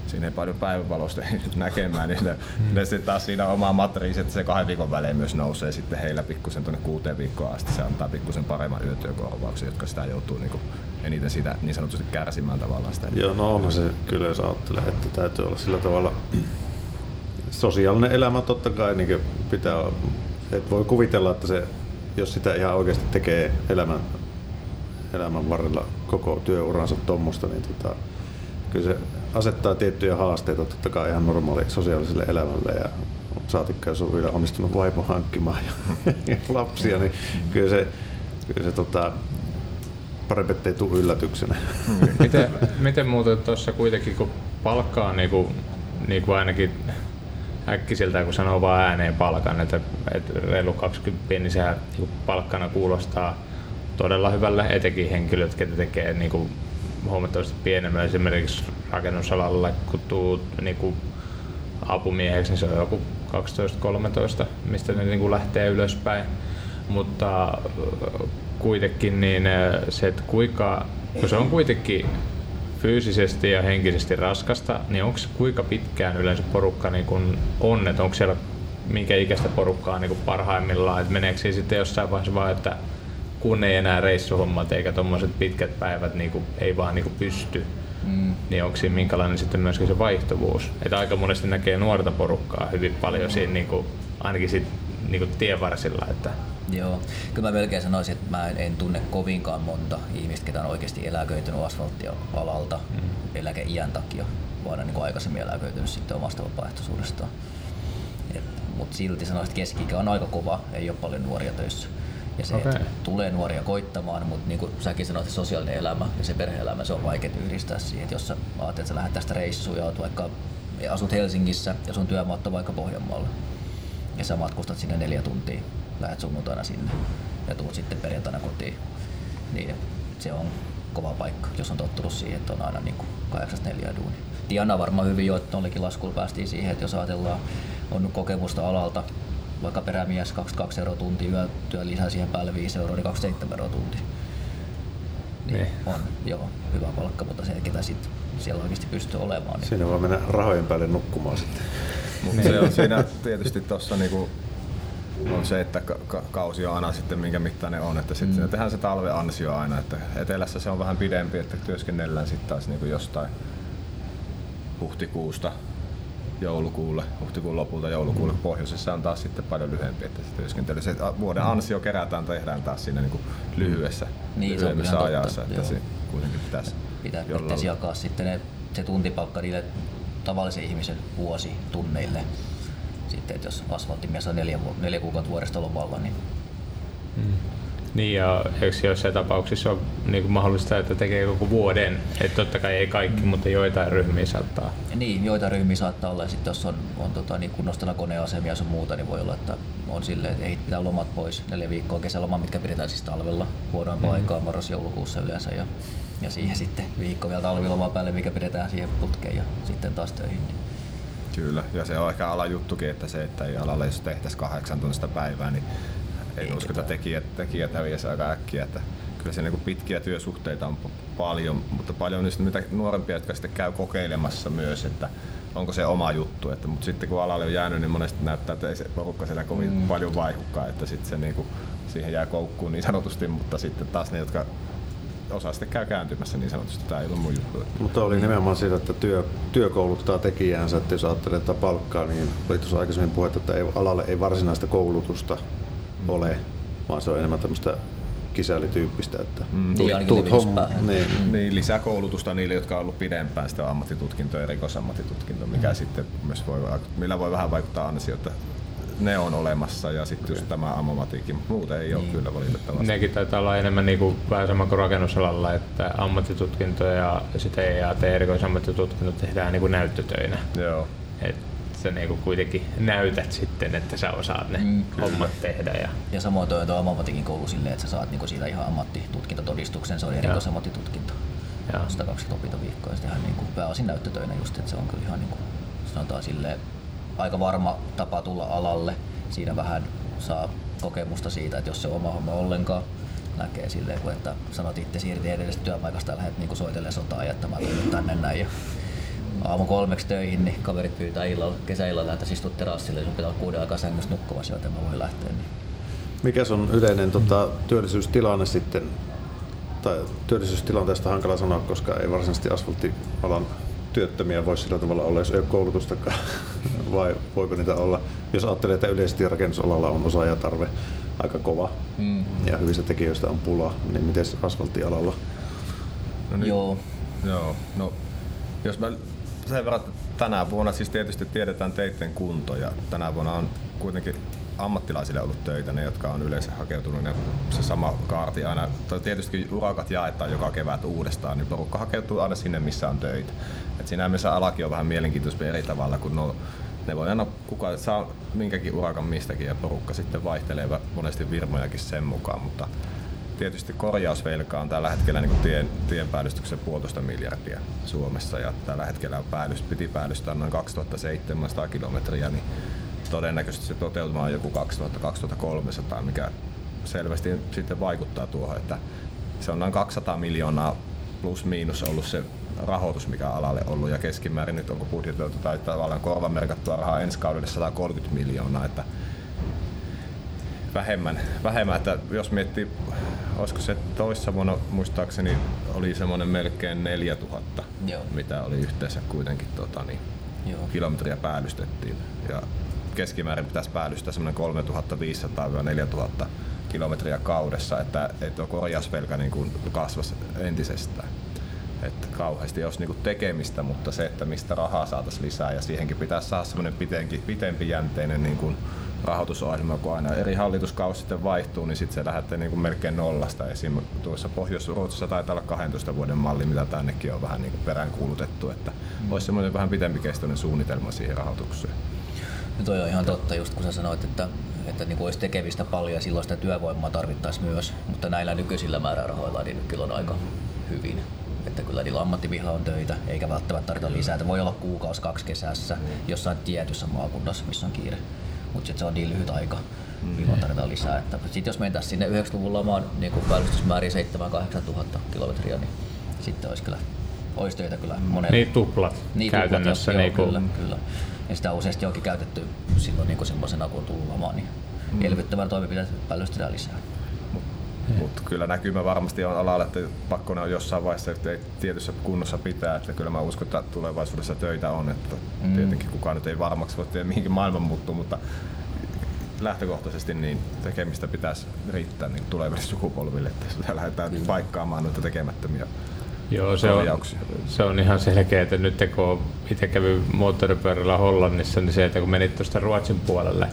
siinä ei paljon päivänvalosta näkemään, niin ne, ne sitten taas siinä omaa matriisi, että se kahden viikon välein myös nousee sitten heillä pikkusen tuonne kuuteen viikkoon asti. Se antaa pikkusen paremman yötyökorvauksen, jotka sitä joutuu niin kuin eniten sitä niin sanotusti kärsimään tavallaan sitä. Joo, no onhan se kyllä, jos ajattelee, että täytyy olla sillä tavalla sosiaalinen elämä totta kai niin pitää, et voi kuvitella, että se, jos sitä ihan oikeasti tekee elämän, elämän varrella koko työuransa tuommoista, niin tota, kyllä se asettaa tiettyjä haasteita totta kai ihan normaali sosiaaliselle elämälle ja saatikka, jos on vielä onnistunut vaimo hankkimaan ja, lapsia, niin kyllä se, kyllä se tota, parempi, ettei tule yllätyksenä. miten, miten muuten tuossa kuitenkin, kun palkkaa niin kuin, niin kuin ainakin äkkisiltä, kun sanoo vaan ääneen palkan, että, että reilu 20, niin sehän niin palkkana kuulostaa todella hyvälle, etenkin henkilöt, jotka tekee niin kuin huomattavasti pienemmän esimerkiksi rakennusalalla, kun tuut niin kuin apumieheksi, niin se on joku 12-13, mistä ne niin kuin lähtee ylöspäin. Mutta kuitenkin niin se, että kuinka, kun se on kuitenkin fyysisesti ja henkisesti raskasta, niin onko kuinka pitkään yleensä porukka niin kun on, että onko siellä minkä ikäistä porukkaa niin parhaimmillaan, että meneekö sitten jossain vaiheessa vaan, että kun ei enää reissuhommat eikä tuommoiset pitkät päivät niin kuin, ei vaan niin kuin pysty, mm. niin onko siinä minkälainen sitten myöskin se vaihtuvuus? Että aika monesti näkee nuorta porukkaa hyvin paljon siinä niin kuin, ainakin sit, niin kuin tienvarsilla. Että... Joo, kyllä mä melkein sanoisin, että mä en, en tunne kovinkaan monta ihmistä, ketä on oikeasti eläköitynyt asfalttialalta mm. eläkeiän takia, vaan niin kuin aikaisemmin eläköitynyt sitten omasta vapaaehtoisuudestaan. Mutta silti sanoisin, että keski on aika kova, ei ole paljon nuoria töissä. Ja se, että tulee nuoria koittamaan, mutta niin kuin säkin sanoit, se sosiaalinen elämä ja se perhe-elämä, se on vaikea yhdistää siihen. Että jos sä ajattelet, että sä lähdet tästä reissuun ja oot vaikka asut Helsingissä ja sun työmaat on vaikka Pohjanmaalla. Ja sä matkustat sinne neljä tuntia, lähdet sunnuntaina sinne ja tuut sitten perjantaina kotiin. Niin se on kova paikka, jos on tottunut siihen, että on aina niin kuin 8-4 duuni. Tiana varmaan hyvin jo, että nollekin laskulla päästiin siihen, että jos ajatellaan, on kokemusta alalta, vaikka perämies 22 euroa tunti, yötyö lisää siihen päälle 5 euroa, niin 27 euroa tunti. Niin, Niin. on joo, hyvä palkka, mutta se, ketä sit siellä oikeasti pystyy olemaan, niin Siinä voi mennä rahojen päälle nukkumaan sitten. Mutta se on siinä tietysti tuossa niinku, on se, että ka- ka- kausi on aina sitten minkä mittainen on, että sitten mm. tehdään se talven ansio aina, että etelässä se on vähän pidempi, että työskennellään sitten taas niinku jostain huhtikuusta joulukuulle, huhtikuun lopulta joulukuulle. Pohjoisessa on taas sitten paljon lyhempi, että se työskentely, se vuoden ansio kerätään, tehdään taas siinä niinku lyhyessä, Niin, se on lyhyemmässä totta, ajassa, että joo. se kuitenkin pitäisi pitää jollain pitäisi jakaa sitten ne, se tuntipalkka niille tavallisen ihmisen vuositunneille. Sitten, että jos asfalttimies on neljä, neljä kuukautta vuodesta lomalla, niin Niin ja eikö joissain tapauksissa ole niin kuin mahdollista, että tekee koko vuoden? Että totta kai ei kaikki, mutta joitain ryhmiä saattaa. Niin, joita ryhmiä saattaa olla ja sitten jos on, on tota, niin kunnostella koneasemia ja muuta, niin voi olla, että on silleen, että ei pitää lomat pois neljä viikkoa kesäloma, mitkä pidetään siis talvella huonoimpaa mm-hmm. aikaa marras-joulukuussa yleensä ja, ja siihen sitten viikko vielä talvilomaa päälle, mikä pidetään siihen putkeen ja sitten taas töihin. Niin. Kyllä, ja se on ehkä alan juttukin, että se, että ei alalle jos tehtäisiin kahdeksan tunnista päivää, niin ei Ei uskota tekijät, tekijät häviäisi aika äkkiä. Että kyllä se niin pitkiä työsuhteita on paljon, mutta paljon niistä mitä nuorempia, jotka sitten käy kokeilemassa myös, että onko se oma juttu. Että, mutta sitten kun alalle on jäänyt, niin monesti näyttää, että ei se porukka siellä kovin mm. paljon vaihdukaan, että sitten se niin kuin, siihen jää koukkuun niin sanotusti, mutta sitten taas ne, jotka osa sitten käy kääntymässä niin sanotusti, tämä ei ollut mun juttu. Mutta oli nimenomaan siitä, että työ, työ kouluttaa tekijäänsä, että jos ajattelee tätä palkkaa, niin oli tuossa aikaisemmin puhetta, että ei, alalle ei varsinaista koulutusta ole, vaan se on enemmän tämmöistä kisällityyppistä, että Mm. Niin, ainakin homma, levityspäähän. niin, Niin, lisää koulutusta niille, jotka on ollut pidempään sitä ammattitutkintoa ja rikosammattitutkintoa, mikä sitten myös voi, millä voi vähän vaikuttaa ansioita. Ne on olemassa ja sitten just tämä ammatiikki, mutta muuten ei ole kyllä valitettavasti. Nekin taitaa olla enemmän niin kuin, vähän sama kuin rakennusalalla, että ammattitutkinto ja sitten EAT erikoisammattitutkinto tehdään niin kuin näyttötöinä. Joo. Et sä niin kuin kuitenkin näytät sitten, että sä osaat ne Mm, hommat tehdä. Ja, Ja samoin toi on tuo ammatikin koulu silleen, että sä saat niinku siitä ihan ammattitutkintotodistuksen, se on erikoisammattitutkinto. ja, 120 opintoviikkoa ja sitten ihan niinku pääosin näyttötöinä just, että se on kyllä ihan niinku, sanotaan silleen, aika varma tapa tulla alalle. Siinä vähän saa kokemusta siitä, että jos se oma homma ollenkaan näkee silleen, kun että sanot itse siirti edellisestä työpaikasta ja lähdet niinku soitellen sotaan ja että mä tänne näin. Ja aamu kolmeksi töihin, niin kaverit pyytää illalla, kesäillalla, että istut terassille, sun pitää olla kuuden aikaa sängyssä nukkumassa, joten mä voin lähteä. Niin. Mikäs on yleinen tota, työllisyystilanne sitten, tai työllisyystilanteesta hankala sanoa, koska ei varsinaisesti asfalttialan työttömiä voi sillä tavalla olla, jos ei ole koulutustakaan, vai voiko niitä olla? Jos ajattelee, että yleisesti rakennusalalla on osaajatarve aika kova mm. ja hyvistä tekijöistä on pula, niin miten asfalttialalla? No nyt- Joo, Joo, no jos mä sen verran, että tänä vuonna siis tietysti tiedetään teitten kunto ja tänä vuonna on kuitenkin ammattilaisille ollut töitä, ne jotka on yleensä hakeutunut ne, se sama kaarti aina. Tai tietysti urakat jaetaan joka kevät uudestaan, niin porukka hakeutuu aina sinne, missä on töitä. Et siinä mielessä alakin on vähän mielenkiintoista eri tavalla, kun no, ne voi aina kuka saa minkäkin urakan mistäkin ja porukka sitten vaihtelee monesti firmojakin sen mukaan, mutta tietysti korjausvelka on tällä hetkellä niin tien, tien päällystyksen puolitoista miljardia Suomessa ja tällä hetkellä on päällys, piti päällystää noin 2700 kilometriä, niin todennäköisesti se toteutuma on joku 2000-2300, mikä selvästi sitten vaikuttaa tuohon, että se on noin 200 miljoonaa plus miinus ollut se rahoitus, mikä on alalle ollut. Ja keskimäärin nyt onko budjetoitu tai tavallaan korvamerkattua rahaa ensi kaudelle 130 miljoonaa, että vähemmän, vähemmän, että jos miettii, olisiko se toissa vuonna muistaakseni oli semmoinen melkein 4000, Joo. mitä oli yhteensä kuitenkin tota, niin, joo. kilometriä päällystettiin. Ja keskimäärin pitäisi päällystää semmoinen 3500-4000 kilometriä kaudessa, että, että korjausvelka niin kuin kasvaisi entisestään. Että kauheasti olisi niinku tekemistä, mutta se, että mistä rahaa saataisiin lisää ja siihenkin pitäisi saada semmoinen pitempi, pitempi jänteinen niin kuin rahoitusohjelma, kun aina eri hallituskausi sitten vaihtuu, niin sitten se lähtee niin kuin melkein nollasta. Esim. tuossa Pohjois-Ruotsissa taitaa olla 12 vuoden malli, mitä tännekin on vähän niin kuin peräänkuulutettu, että mm. olisi semmoinen vähän pitempikestoinen suunnitelma siihen rahoitukseen. No toi on ihan totta, just kun sä sanoit, että, että niin olisi tekemistä paljon ja silloin sitä työvoimaa tarvittaisiin myös, mutta näillä nykyisillä määrärahoilla niin nyt kyllä on aika hyvin. Että kyllä niillä ammattiviha on töitä, eikä välttämättä tarvita lisää. Että voi olla kuukausi, kaksi kesässä jossain tietyssä maakunnassa, missä on kiire. Mutta sitten se on niin lyhyt aika, milloin tarvitaan lisää. Sitten jos mentäisiin sinne 90-luvun lamaan niin päivystysmääriin 7-8 tuhatta kilometriä, niin sitten olisi kyllä olisi töitä kyllä monelle. Niin tuplat niin, käytännössä. Tuplat, niin joo, kyllä, kyllä. Ja sitä useasti onkin käytetty silloin niin semmoisena, kun on tullut lama, niin mm. elvyttävän toimenpiteet päällystytään lisää. Mutta kyllä näkymä varmasti on alalla, että pakko ne on jossain vaiheessa että ei tietyssä kunnossa pitää. Että kyllä mä uskon, että tulevaisuudessa töitä on. Että mm. Tietenkin kukaan nyt ei varmaksi voi tehdä mihinkin maailman muuttuu, mutta lähtökohtaisesti niin tekemistä pitäisi riittää niin tuleville sukupolville, että lähdetään mm. paikkaamaan noita tekemättömiä Joo, se on, se on ihan selkeä, että nyt kun itse kävin moottoripyörällä Hollannissa, niin se, että kun menit tuosta Ruotsin puolelle,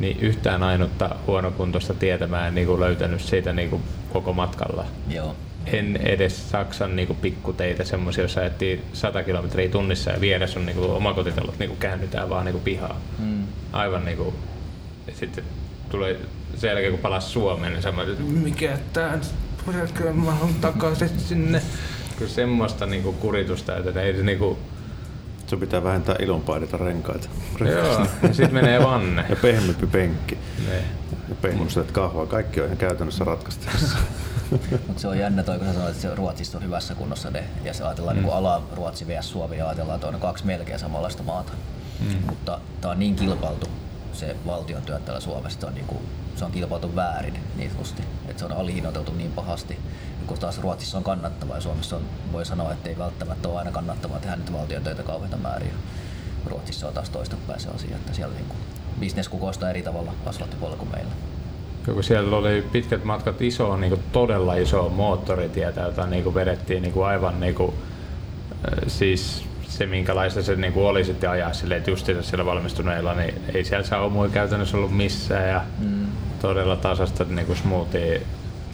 niin yhtään ainutta huonokuntoista tietä mä en niin löytänyt siitä niin koko matkalla. Joo. En edes Saksan niin pikkuteitä, semmoisia, joissa ajettiin 100 kilometriä tunnissa ja vieressä on niin omakotitalot niin käännytään vaan niin pihaan. Mm. Aivan niin kuin, ja sitten tulee sen jälkeen kun palasi Suomeen, niin sanoin, että mikä tää Purjatko mä haluan takaisin sinne. Kyllä semmoista niinku kuritusta, että ei se niinku Sun pitää vähentää ilonpainetta renkaita. Joo, ja sitten menee vanne. ja pehmempi penkki. Ne. Ja pehmusteet kahvaa. Kaikki on ihan käytännössä ratkaistavissa. Mutta se on jännä toi, kun sä sanoit, että se Ruotsista on hyvässä kunnossa ne, ja se ajatellaan mm. niin ala Ruotsi vs Suomi, ja ajatellaan, että on kaksi melkein samanlaista maata. Mm. Mutta tämä on niin kilpailtu se valtion työ täällä Suomessa, on, niin kuin, se on kilpailtu väärin niin että se on alihinnoiteltu niin pahasti, kun taas Ruotsissa on kannattavaa ja Suomessa on, voi sanoa, että ei välttämättä ole aina kannattavaa tehdä nyt valtion töitä kauheita määriä. Ruotsissa on taas toistepäin se asia, että siellä niin kuin, business kukoistaa eri tavalla asfalttipuolella kuin meillä. Joku siellä oli pitkät matkat iso, niin kuin todella iso moottoritietä, jota niin kuin vedettiin niin kuin aivan niin kuin, siis se, minkälaista se niin kuin oli sitten ajaa silleen, että justiinsa siellä valmistuneilla, niin ei siellä saumoja käytännössä ollut missään ja mm. todella tasasta niin kuin smoothia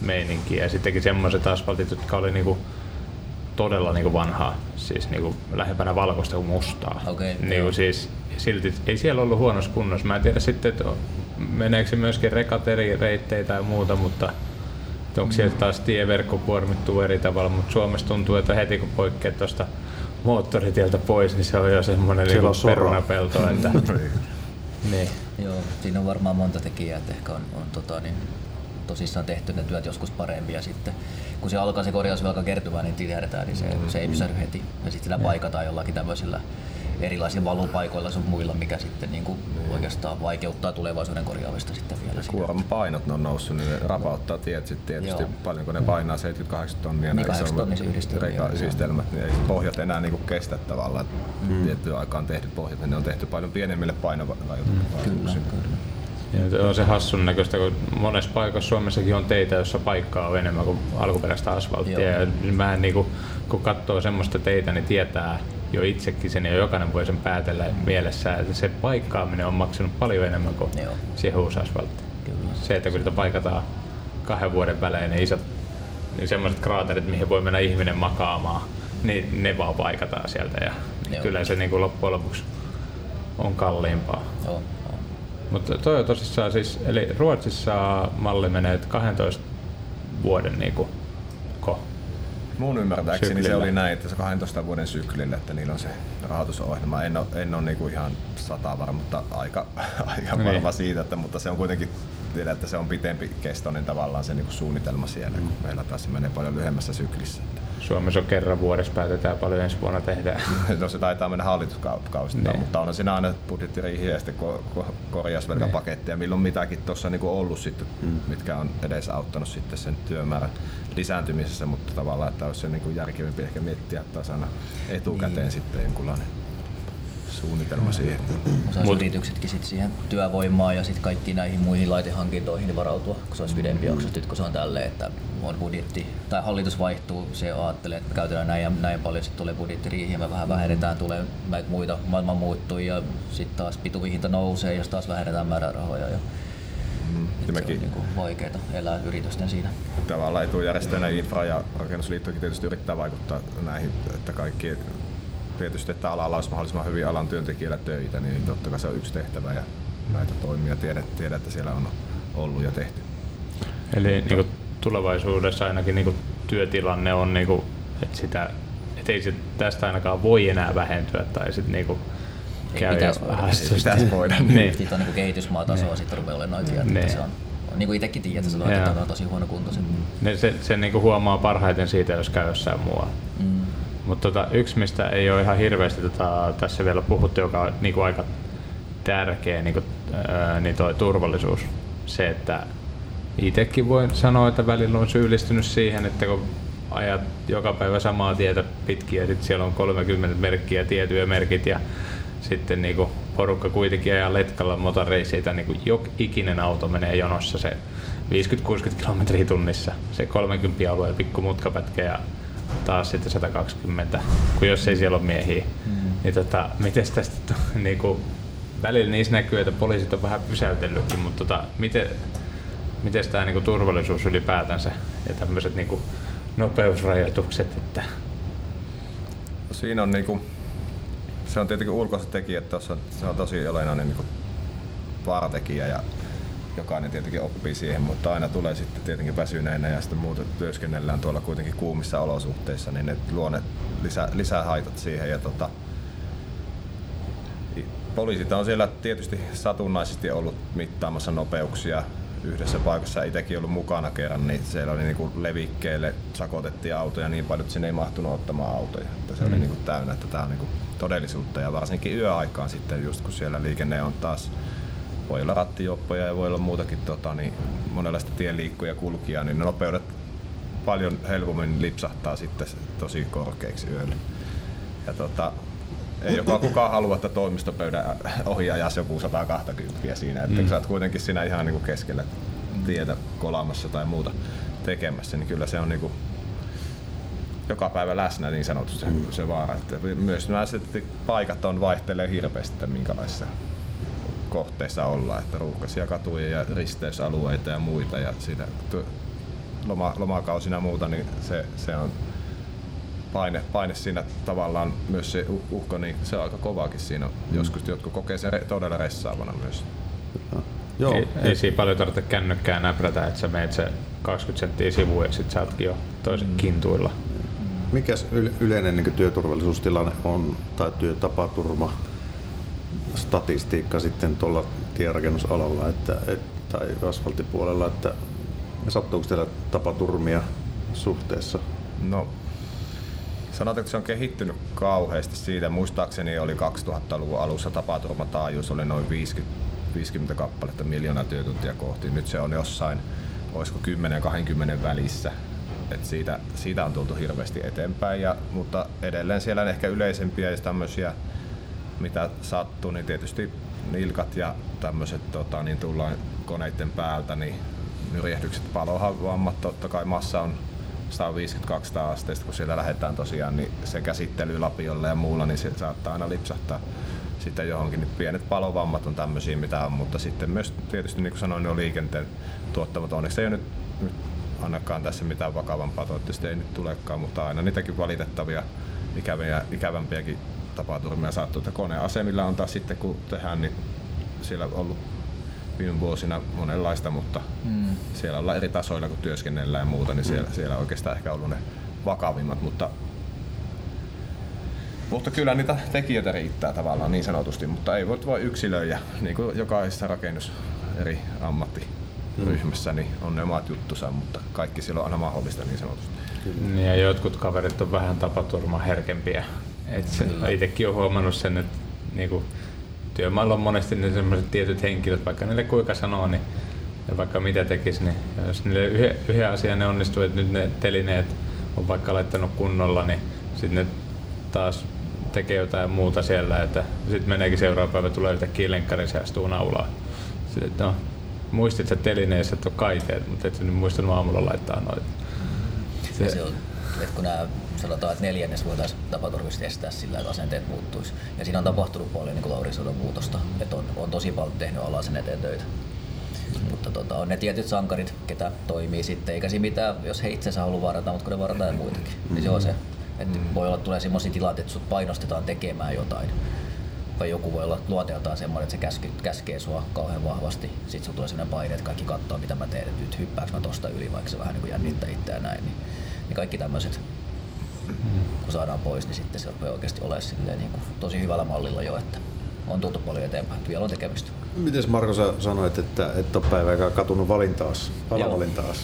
meininkiä. Ja sittenkin semmoiset asfaltit, jotka oli niin kuin todella niin kuin vanhaa, siis niin kuin lähempänä valkoista kuin mustaa. Okay, niin kuin siis, silti ei siellä ollut huonossa kunnossa. Mä en tiedä sitten, että meneekö se myöskin rekat eri reitteitä ja muuta, mutta onko siellä taas tieverkko kuormittuu eri tavalla, mutta Suomessa tuntuu, että heti kun poikkeat tuosta moottoritieltä pois, niin se on jo semmoinen niin perunapelto. Että, niin. Joo, siinä on varmaan monta tekijää, että ehkä on, on tota, niin, tosissaan tehty ne työt joskus paremmin ja sitten kun se alkaa se korjausvelka kertymään, niin tiedetään, niin se, se ei pysähdy heti. Ja sitten sillä paikataan jollakin tämmöisillä erilaisilla valupaikoilla sun muilla, mikä sitten niin kuin oikeastaan vaikeuttaa tulevaisuuden korjaamista sitten vielä. Kuorman painot ne on noussut, niin ne rapauttaa tiet sitten tietysti Joo. paljon, kun ne painaa 78 tonnia. Niin 8 tonnisia yhdistelmät. Niin ei pohjat enää niin kuin kestä tavallaan. Mm. Tiettyä aikaan tehdyt pohjat, niin ne on tehty paljon pienemmille painorajoituksille. Mm. Kyllä, kyllä. Ja on se hassun näköistä, kun monessa paikassa Suomessakin on teitä, jossa paikkaa on enemmän kuin alkuperäistä asfalttia. Joo. Ja mä en, niin kuin, kun katsoo semmoista teitä, niin tietää, jo itsekin sen ja jokainen voi sen päätellä mielessä, että se paikkaaminen on maksanut paljon enemmän kuin Joo. siehusasfaltti. Se, että kun sitä paikataan kahden vuoden välein ne isot niin semmoiset kraaterit, mihin voi mennä ihminen makaamaan, niin ne vaan paikataan sieltä ja Joo. kyllä se niin kuin loppujen lopuksi on kalliimpaa. Joo. Mutta toi on tosissaan siis, eli Ruotsissa malli menee 12 vuoden niin kuin, ko, Mun ymmärtääkseni syklillä. se oli näin, että se 12 vuoden syklille, että niillä on se rahoitusohjelma. En ole, en ole niinku ihan sata varma, mutta aika, aika niin. varma siitä, että, mutta se on kuitenkin tiedä, että se on pitempi kestoinen tavallaan se niinku suunnitelma siellä, mm. kun meillä taas se menee paljon lyhyemmässä syklissä. Suomessa on kerran vuodessa päätetään paljon ensi vuonna tehdään. no se taitaa mennä hallituskausista, niin. mutta on siinä aina budjettiriihiä ja sitten ko- ko- korjausvelkapaketteja, niin. milloin mitäkin tuossa niinku ollut sitten, mm. mitkä on edes auttanut sitten sen työmäärän lisääntymisessä, mutta tavallaan, että olisi se niinku järkevämpi ehkä miettiä tasana etukäteen niin. sitten jonkunlainen suunnitelma siihen. Osaisi Mut. yrityksetkin sit siihen työvoimaan ja sitten kaikki näihin muihin laitehankintoihin varautua, kun se olisi pidempi jakso. Nyt kun se on tälleen, että on budjetti, tai hallitus vaihtuu, se ajattelee, että me käytetään näin ja näin paljon, sitten tulee budjettiriihi ja me vähän vähennetään, tulee näitä muita, maailma muuttuu ja sitten taas pituvihinta nousee ja taas vähennetään määrärahoja. Ja Mm. Se on niin kuin vaikeaa elää yritysten siinä. Tavallaan etujärjestöinä infra ja rakennusliittokin tietysti yrittää vaikuttaa näihin, että kaikki tietysti, että alalla olisi mahdollisimman hyvin alan työntekijöillä töitä, niin totta kai se on yksi tehtävä ja näitä toimia tiedät, tiedät että siellä on ollut ja tehty. Eli niin kuin tulevaisuudessa ainakin niin kuin työtilanne on, niin kuin, että, sitä, että ei se tästä ainakaan voi enää vähentyä tai sitten niin kuin käy pitäisi voida. Pitäisi voida. niin. Sitten on niin kehitysmaatasoa, niin. sitten rupeaa olemaan noita niin. se on niin kuin itsekin tiedät, että se on tosi huono kunto. Mm. Se, se niin kuin huomaa parhaiten siitä, jos käy jossain muualla. Mutta tota, yksi, mistä ei ole ihan hirveästi tota, tässä vielä puhuttu, joka on niin kuin aika tärkeä, niin, kuin, ää, niin toi turvallisuus. Se, että itsekin voin sanoa, että välillä on syyllistynyt siihen, että kun ajat joka päivä samaa tietä pitkin ja sitten siellä on 30 merkkiä, tiettyjä merkit ja sitten niinku porukka kuitenkin ajaa letkalla motoreisiita, niinku jok ikinen auto menee jonossa se 50-60 kilometriä tunnissa, se 30 alue pikku mutkapätkä ja taas sitten 120, kun jos ei siellä ole miehiä. Mm. Niin tota, miten tästä niinku, välillä niissä näkyy, että poliisit on vähän pysäytellytkin, mutta tota, miten, miten tämä niinku, turvallisuus ylipäätänsä ja tämmöiset niinku, nopeusrajoitukset, että Siinä on niinku, se on tietenkin ulkoiset tekijät tuossa, se on tosi olennainen niin vaaratekijä ja jokainen tietenkin oppii siihen, mutta aina tulee sitten tietenkin väsyneenä ja sitten muuta työskennellään tuolla kuitenkin kuumissa olosuhteissa, niin ne luo ne lisä, lisää haitat siihen. Ja tota, poliisit on siellä tietysti satunnaisesti ollut mittaamassa nopeuksia yhdessä paikassa itsekin ollut mukana kerran, niin siellä oli niinku levikkeelle sakotettiin autoja niin paljon, että sinne ei mahtunut ottamaan autoja. Että se mm. oli niinku täynnä, että tämä on niinku todellisuutta ja varsinkin yöaikaan sitten just kun siellä liikenne on taas voi olla rattijuoppoja ja voi olla muutakin tota, niin monenlaista tieliikkuja kulkijaa, niin ne nopeudet paljon helpommin lipsahtaa sitten tosi korkeiksi yöllä. Ja tota, ei joka kukaan halua, että toimistopöydän ohi ajaisi joku 120 siinä, että mm. sä oot kuitenkin siinä ihan niin kuin keskellä tietä kolaamassa tai muuta tekemässä, niin kyllä se on niin kuin joka päivä läsnä niin sanotusti mm. se vaara. Että myös nämä paikat on vaihtelee hirveästi, että minkälaisissa kohteissa ollaan, että ruuhkaisia katuja ja risteysalueita ja muita ja siinä loma, lomakausina ja muuta, niin se, se on paine, paine siinä tavallaan myös se uh, uhko, niin se on aika kovaakin siinä. Mm. Joskus jotkut kokee sen todella ressaavana myös. Joo. Ei, ei siinä paljon tarvitse kännykkää näprätä, että sä meet se 20 senttiä sivuun ja sit sä ootkin jo toisen mm. kintuilla. Mikäs yleinen niin työturvallisuustilanne on tai työtapaturma statistiikka sitten tuolla tierakennusalalla että, et, tai asfalttipuolella, että sattuuko teillä tapaturmia suhteessa? No Sanotaan, että se on kehittynyt kauheasti siitä. Muistaakseni oli 2000-luvun alussa tapaturmataajuus oli noin 50, 50 kappaletta miljoonaa työtuntia kohti. Nyt se on jossain, olisiko 10-20 välissä. Et siitä, siitä on tultu hirveästi eteenpäin, ja, mutta edelleen siellä on ehkä yleisempiä ja tämmöisiä, mitä sattuu, niin tietysti nilkat ja tämmöiset tota, niin tullaan koneiden päältä, niin nyrjähdykset, palovammat, totta kai massa on 150-200 asteista, kun siellä lähdetään tosiaan, niin se käsittely lapiolle ja muulla, niin se saattaa aina lipsahtaa sitten johonkin. Niin pienet palovammat on tämmöisiä, mitä on, mutta sitten myös tietysti niin kuin sanoin, ne on liikenteen tuottamat. Onneksi ei ole nyt, nyt ainakaan tässä mitään vakavampaa, toivottavasti ei nyt tulekaan, mutta aina niitäkin valitettavia ikäviä, ikävämpiäkin tapaturmia sattuu. Että koneasemilla on taas sitten kun tehdään, niin siellä on ollut viime vuosina monenlaista, mutta mm. siellä ollaan eri tasoilla kun työskennellään ja muuta, niin siellä, mm. siellä oikeastaan ehkä ollut ne vakavimmat, mutta mutta kyllä niitä tekijöitä riittää tavallaan niin sanotusti, mutta ei voi, voi yksilöjä, niin kuin jokaisessa rakennus eri ammattiryhmässä, niin on ne omat juttusa, mutta kaikki silloin on aina mahdollista niin sanotusti. Kyllä. Ja jotkut kaverit on vähän tapaturma herkempiä. Itsekin olen huomannut sen, että niinku, työmailla on monesti ne sellaiset tietyt henkilöt, vaikka niille kuinka sanoo, niin ja vaikka mitä tekisi, niin jos niille yhden, yhden asian ne onnistuu, että nyt ne telineet on vaikka laittanut kunnolla, niin sitten ne taas tekee jotain muuta siellä, että sitten meneekin seuraava päivä, tulee yhtäkkiä lenkkarin se astuu naulaa. Sitten, no, muistit sä telineessä, että on kaiteet, mutta et sä nyt muistanut aamulla laittaa noita. Se, se on, että kun nämä sanotaan, että neljännes voitaisiin tapaturmisesti estää sillä, että asenteet muuttuisi. Ja siinä on tapahtunut paljon niin Lauri Sodon muutosta, että on, on tosi paljon tehnyt alaa sen eteen töitä. Mutta tota, on ne tietyt sankarit, ketä toimii sitten, eikä siinä mitään, jos he itsensä haluaa varata, mutta kun ne varataan muitakin, niin se on se. Että voi olla tulee sellaisia tilanteita, että sut painostetaan tekemään jotain. Tai joku voi olla luonteeltaan semmoinen, että se käske, käskee sua kauhean vahvasti. Sitten sulla tulee sellainen paine, että kaikki katsoo mitä mä teen, että nyt hyppääks mä tosta yli, vaikka se vähän niin kuin jännittää itseään näin. Niin, niin kaikki tämmöiset kun saadaan pois, niin sitten se rupeaa oikeasti olemaan silleen, niin kuin, tosi hyvällä mallilla jo, että on tultu paljon eteenpäin, vielä on tekemistä. Miten Marko sä sanoit, että et ole päivääkään katunut valintaas, alavalintaas?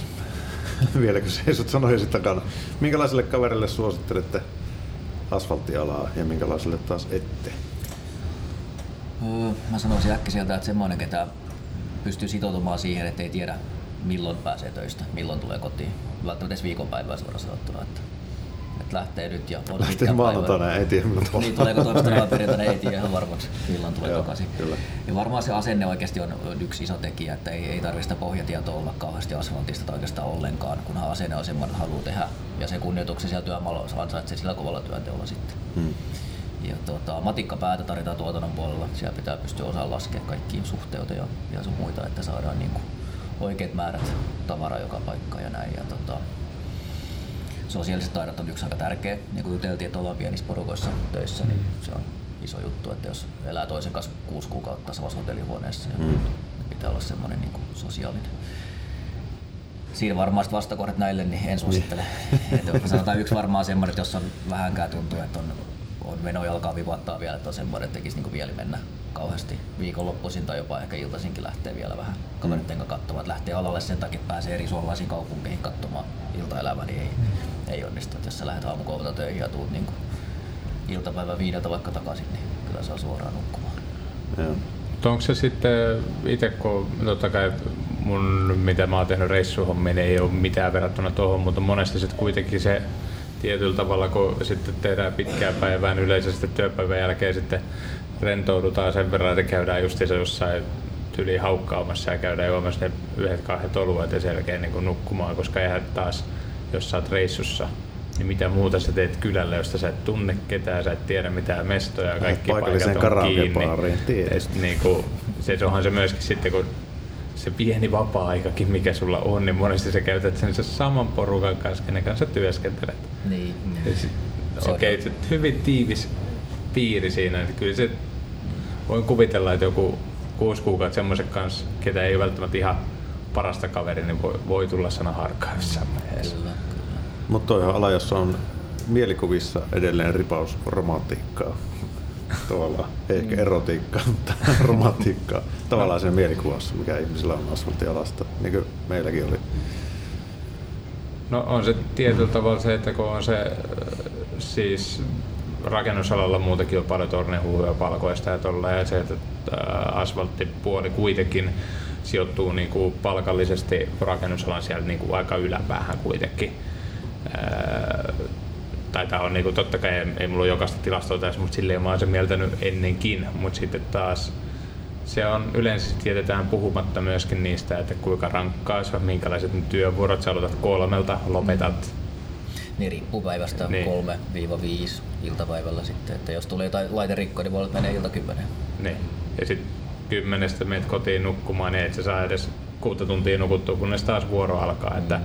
Vieläkö seisot sanoisi takana? Minkälaiselle kaverille suosittelette asfalttialaa ja minkälaiselle taas ette? Öö, mä sanoisin äkkiseltä, että semmoinen, ketä pystyy sitoutumaan siihen, että ei tiedä milloin pääsee töistä, milloin tulee kotiin. Välttämättä edes viikonpäivää suoraan sanottuna. Että että lähtee nyt ja on Lähtee maanantaina, milloin Niin, tuleeko toimistolla perjantaina, ei tiedä ihan varmaksi milloin tulee takaisin. Kyllä. Ja varmaan se asenne oikeasti on yksi iso tekijä, että ei, ei tarvitse sitä pohjatietoa olla kauheasti asfaltista tai oikeastaan ollenkaan, kunhan asenne on semmoinen, haluaa tehdä. Ja se kunnioituksen siellä työmaalla ansaitsee sillä kovalla työnteolla sitten. Hmm. Ja tuota, matikkapäätä tarvitaan tuotannon puolella. Siellä pitää pystyä osaamaan laskea kaikki suhteita ja, ja sun muita, että saadaan niin kuin oikeat määrät tavaraa joka paikkaan ja näin. Ja tuota, sosiaaliset taidot on yksi aika tärkeä. Niin kuin juteltiin, että ollaan pienissä porukoissa töissä, niin se on iso juttu, että jos elää toisen kanssa kuusi kuukautta samassa hotellihuoneessa, niin mm. pitää olla semmoinen niin kuin sosiaalinen. Siinä varmaan vastakohdat näille, niin en suosittele. Niin. että sanotaan yksi varmaan semmoinen, että jos on vähänkään tuntuu, että on, on meno alkaa vivattaa vielä, että on semmoinen, että tekisi niin vielä mennä kauheasti viikonloppuisin tai jopa ehkä iltaisinkin lähtee vielä vähän kavereiden kanssa katsomaan. Että lähtee alalle sen takia, että pääsee eri suomalaisiin kaupunkeihin katsomaan iltaelämää, niin ei, ei onnistu. Että jos sä lähdet aamukolta töihin ja tuut niin iltapäivä viideltä vaikka takaisin, niin kyllä saa suoraan nukkumaan. Joo. Onko se sitten itse, kun totta kai mun, mitä mä oon tehnyt reissuhommia, niin ei ole mitään verrattuna tuohon, mutta monesti sitten kuitenkin se tietyllä tavalla, kun sitten tehdään pitkää päivää, niin yleisesti työpäivän jälkeen sitten rentoudutaan sen verran, että käydään justiinsa jossain tyli haukkaamassa ja käydään juomassa ne yhdet kahdet oluet ja sen jälkeen niin nukkumaan, koska eihän taas, jos sä oot reissussa, niin mitä muuta sä teet kylällä, josta sä et tunne ketään, sä et tiedä mitään mestoja, kaikki paikat on kiinni. Niin kuin, se onhan se myöskin sitten, kun se pieni vapaa-aikakin, mikä sulla on, niin monesti sä käytät sen saman porukan kanssa, kenen kanssa työskentelet. Niin. Okei, okay, hyvin tiivis piiri siinä. Että kyllä se, voin kuvitella, että joku kuusi kuukautta semmoisen kanssa, ketä ei ole välttämättä ihan parasta kaveri, niin voi, voi tulla sana harkkaa jossain vaiheessa. Mutta toi on ala, jossa on mielikuvissa edelleen ripaus romantiikkaa. Tavallaan, ei ehkä mm. erotiikkaa, mutta romantiikkaa. Tavallaan sen mielikuvassa, mikä ihmisillä on asfalttialasta, niin kuin meilläkin oli. No on se tietyllä tavalla se, että kun on se siis rakennusalalla muutenkin on paljon tornehuuja palkoista ja tolla, ja se, että asfalttipuoli kuitenkin sijoittuu niin kuin palkallisesti rakennusalan siellä niin kuin aika yläpäähän kuitenkin. tai tämä on niin kuin, totta kai ei, ei mulla ole jokaista tilastoa tässä, mutta silleen mä oon sen mieltänyt ennenkin, mutta sitten taas se on yleensä tietetään puhumatta myöskin niistä, että kuinka rankkaa se on, minkälaiset työvuorot, sä aloitat kolmelta, lopetat mm niin riippuu päivästä niin. 3-5 iltapäivällä sitten. Että jos tulee jotain laiterikkoa, niin voi olla, menee ilta kymmenen. Niin. Ja sitten kymmenestä menet kotiin nukkumaan, niin et sä saa edes kuutta tuntia nukuttua, kunnes taas vuoro alkaa. Että,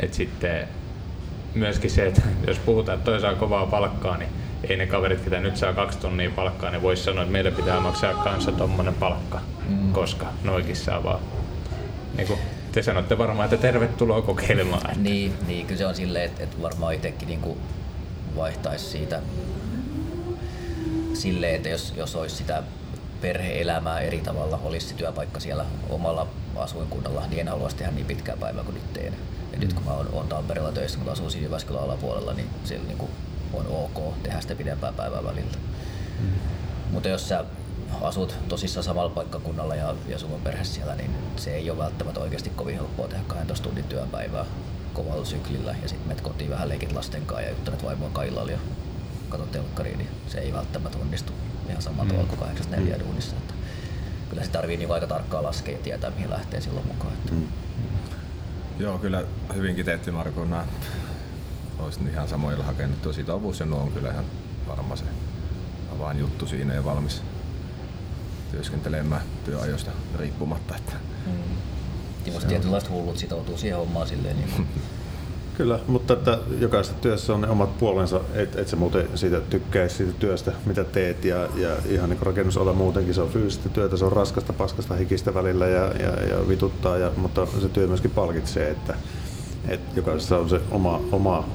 et sitten myöskin se, että jos puhutaan, että toi saa kovaa palkkaa, niin ei ne kaverit, ketä nyt saa kaksi tonnia palkkaa, niin voisi sanoa, että meille pitää maksaa kanssa tommonen palkka, mm. koska noikin saa vaan niin kuin te sanotte varmaan, että tervetuloa kokeilemaan. Niin, niin kyllä se on silleen, että, että varmaan itsekin niin vaihtaisi siitä silleen, että jos, jos olisi sitä perhe-elämää eri tavalla, olisi se työpaikka siellä omalla asuinkunnalla, niin en haluaisi tehdä niin pitkää päivää kuin nyt teen. Ja nyt kun mä oon, oon Tampereella töissä, mutta asun siinä Jyväskylän alapuolella, niin siellä niin on ok tehdä sitä pidempää päivää välillä. Mm. Mutta jos sä asut tosissaan samalla paikkakunnalla ja, ja sulla on perhe siellä, niin se ei ole välttämättä oikeasti kovin helppoa tehdä 12 tunnin työpäivää kovalla syklillä ja sitten menet kotiin vähän leikit lasten kanssa ja juttelet vaimoa kaillalla ja katsot telkkariin, niin se ei välttämättä onnistu ihan samalla tavalla kuin 84 mm. duunissa. Että kyllä se tarvii niin aika tarkkaa laskea ja tietää, mihin lähtee silloin mukaan. Että. Mm. Joo, kyllä hyvinkin teetti Marko. Mä olisin ihan samoilla hakenut tuo sitovuus ja nuo on kyllä ihan varma se juttu siinä ja valmis työskentelemään työajoista riippumatta. Että mm. Ja tietynlaiset hullut sitoutuu siihen hommaan silleen. Niin Kyllä, mutta että jokaisessa työssä on ne omat puolensa, et, et sä muuten siitä tykkää siitä työstä, mitä teet ja, ja ihan niin rakennusala muutenkin, se on fyysistä työtä, se on raskasta, paskasta, hikistä välillä ja, ja, ja vituttaa, ja, mutta se työ myöskin palkitsee, että, että jokaisessa on se oma, oma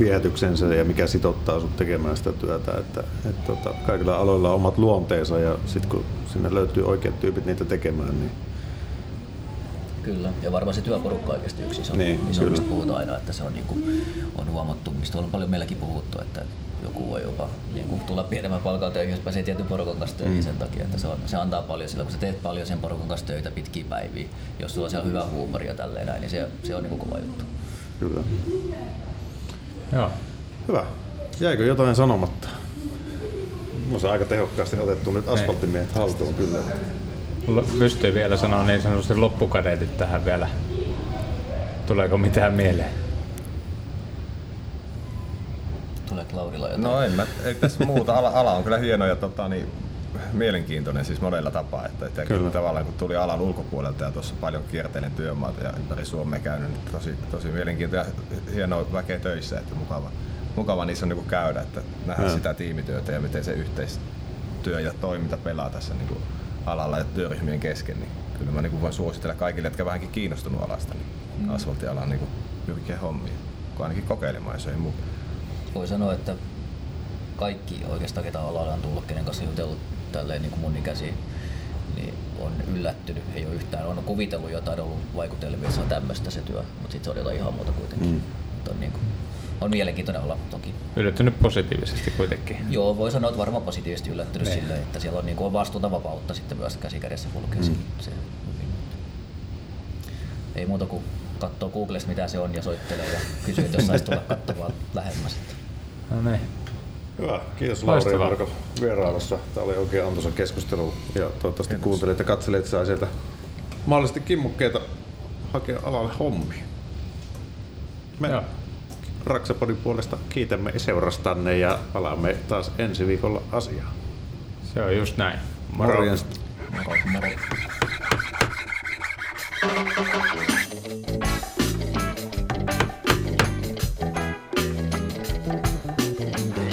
viehätyksensä ja mikä sitottaa sut tekemään sitä työtä. Että, että tota, kaikilla aloilla on omat luonteensa ja sitten kun sinne löytyy oikeat tyypit niitä tekemään, niin Kyllä, ja varmaan se työporukka oikeasti yksi iso, niin, iso mistä puhutaan aina, että se on, niin kuin, on huomattu, mistä on paljon meilläkin puhuttu, että joku voi jopa niin kuin, tulla pienemmän palkan töihin, jos pääsee tietyn porukan kanssa töihin mm. sen takia, että se, on, se antaa paljon sillä, kun sä teet paljon sen porukan kanssa töitä pitkiä päiviä, jos sulla on siellä hyvä huumori ja tälleen näin, niin se, se on niin kuin kova juttu. Kyllä. Joo. Hyvä. Jäikö jotain sanomatta? Mulla on aika tehokkaasti otettu nyt asfalttimiehet haltuun kyllä pystyy vielä sanoa niin sanotusti loppukadeetit tähän vielä. Tuleeko mitään mieleen? Tulee Claudilla jotain? No en mä, ei tässä muuta. Ala, ala on kyllä hieno ja tota, niin, mielenkiintoinen siis monella tapaa. Että, että kyllä. tavallaan kun tuli alan ulkopuolelta ja tuossa paljon kiertelen työmaata ja ympäri Suomea käynyt, niin tosi, tosi mielenkiintoinen ja hienoa väkeä töissä, että mukava, mukava niissä on niin käydä, että nähdään sitä tiimityötä ja miten se yhteistyö ja toiminta pelaa tässä niin kuin alalla ja työryhmien kesken, niin kyllä mä niin voin suositella kaikille, jotka vähänkin kiinnostunut alasta, niin mm. asfalttiala on niin hyviä hommia, kun ainakin kokeilemaan, jos ei muu. Voi sanoa, että kaikki oikeastaan, ketä alalla on tullut, kenen kanssa jutellut tälleen niin kuin mun ikäisiin, niin on yllättynyt, ei ole yhtään, on kuvitellut jotain, ollut vaikutelmia, että se on tämmöistä se työ, mutta sitten se on jotain ihan muuta kuitenkin. Mm. Mutta on niin kuin, on mielenkiintoinen olla toki. Yllättynyt positiivisesti kuitenkin. Joo, voi sanoa, että varmaan positiivisesti yllättynyt ne. sille, että siellä on, niin kuin, on vastuuta vapautta sitten myös käsikädessä kulkea mm. se, Ei muuta kuin katsoo Googlesta mitä se on ja soittelee ja kysyy, jos saisi tulla katsomaan lähemmäs. No niin. Hyvä, kiitos Lauri ja Marko vierailussa. Tämä oli oikein antoisa keskustelu ja toivottavasti kiitos. kuuntelit ja katselit saa sieltä mahdollisesti kimmukkeita hakea alalle hommia. Me Joo. Raksapodin puolesta kiitämme seurastanne ja palaamme taas ensi viikolla asiaan. Se on just näin. Moro. Morjens. Moro. Moro.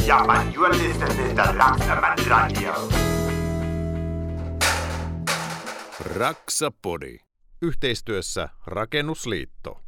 Ja, man, you are listening to Raksaman Radio. Raksapodi. Yhteistyössä Rakennusliitto.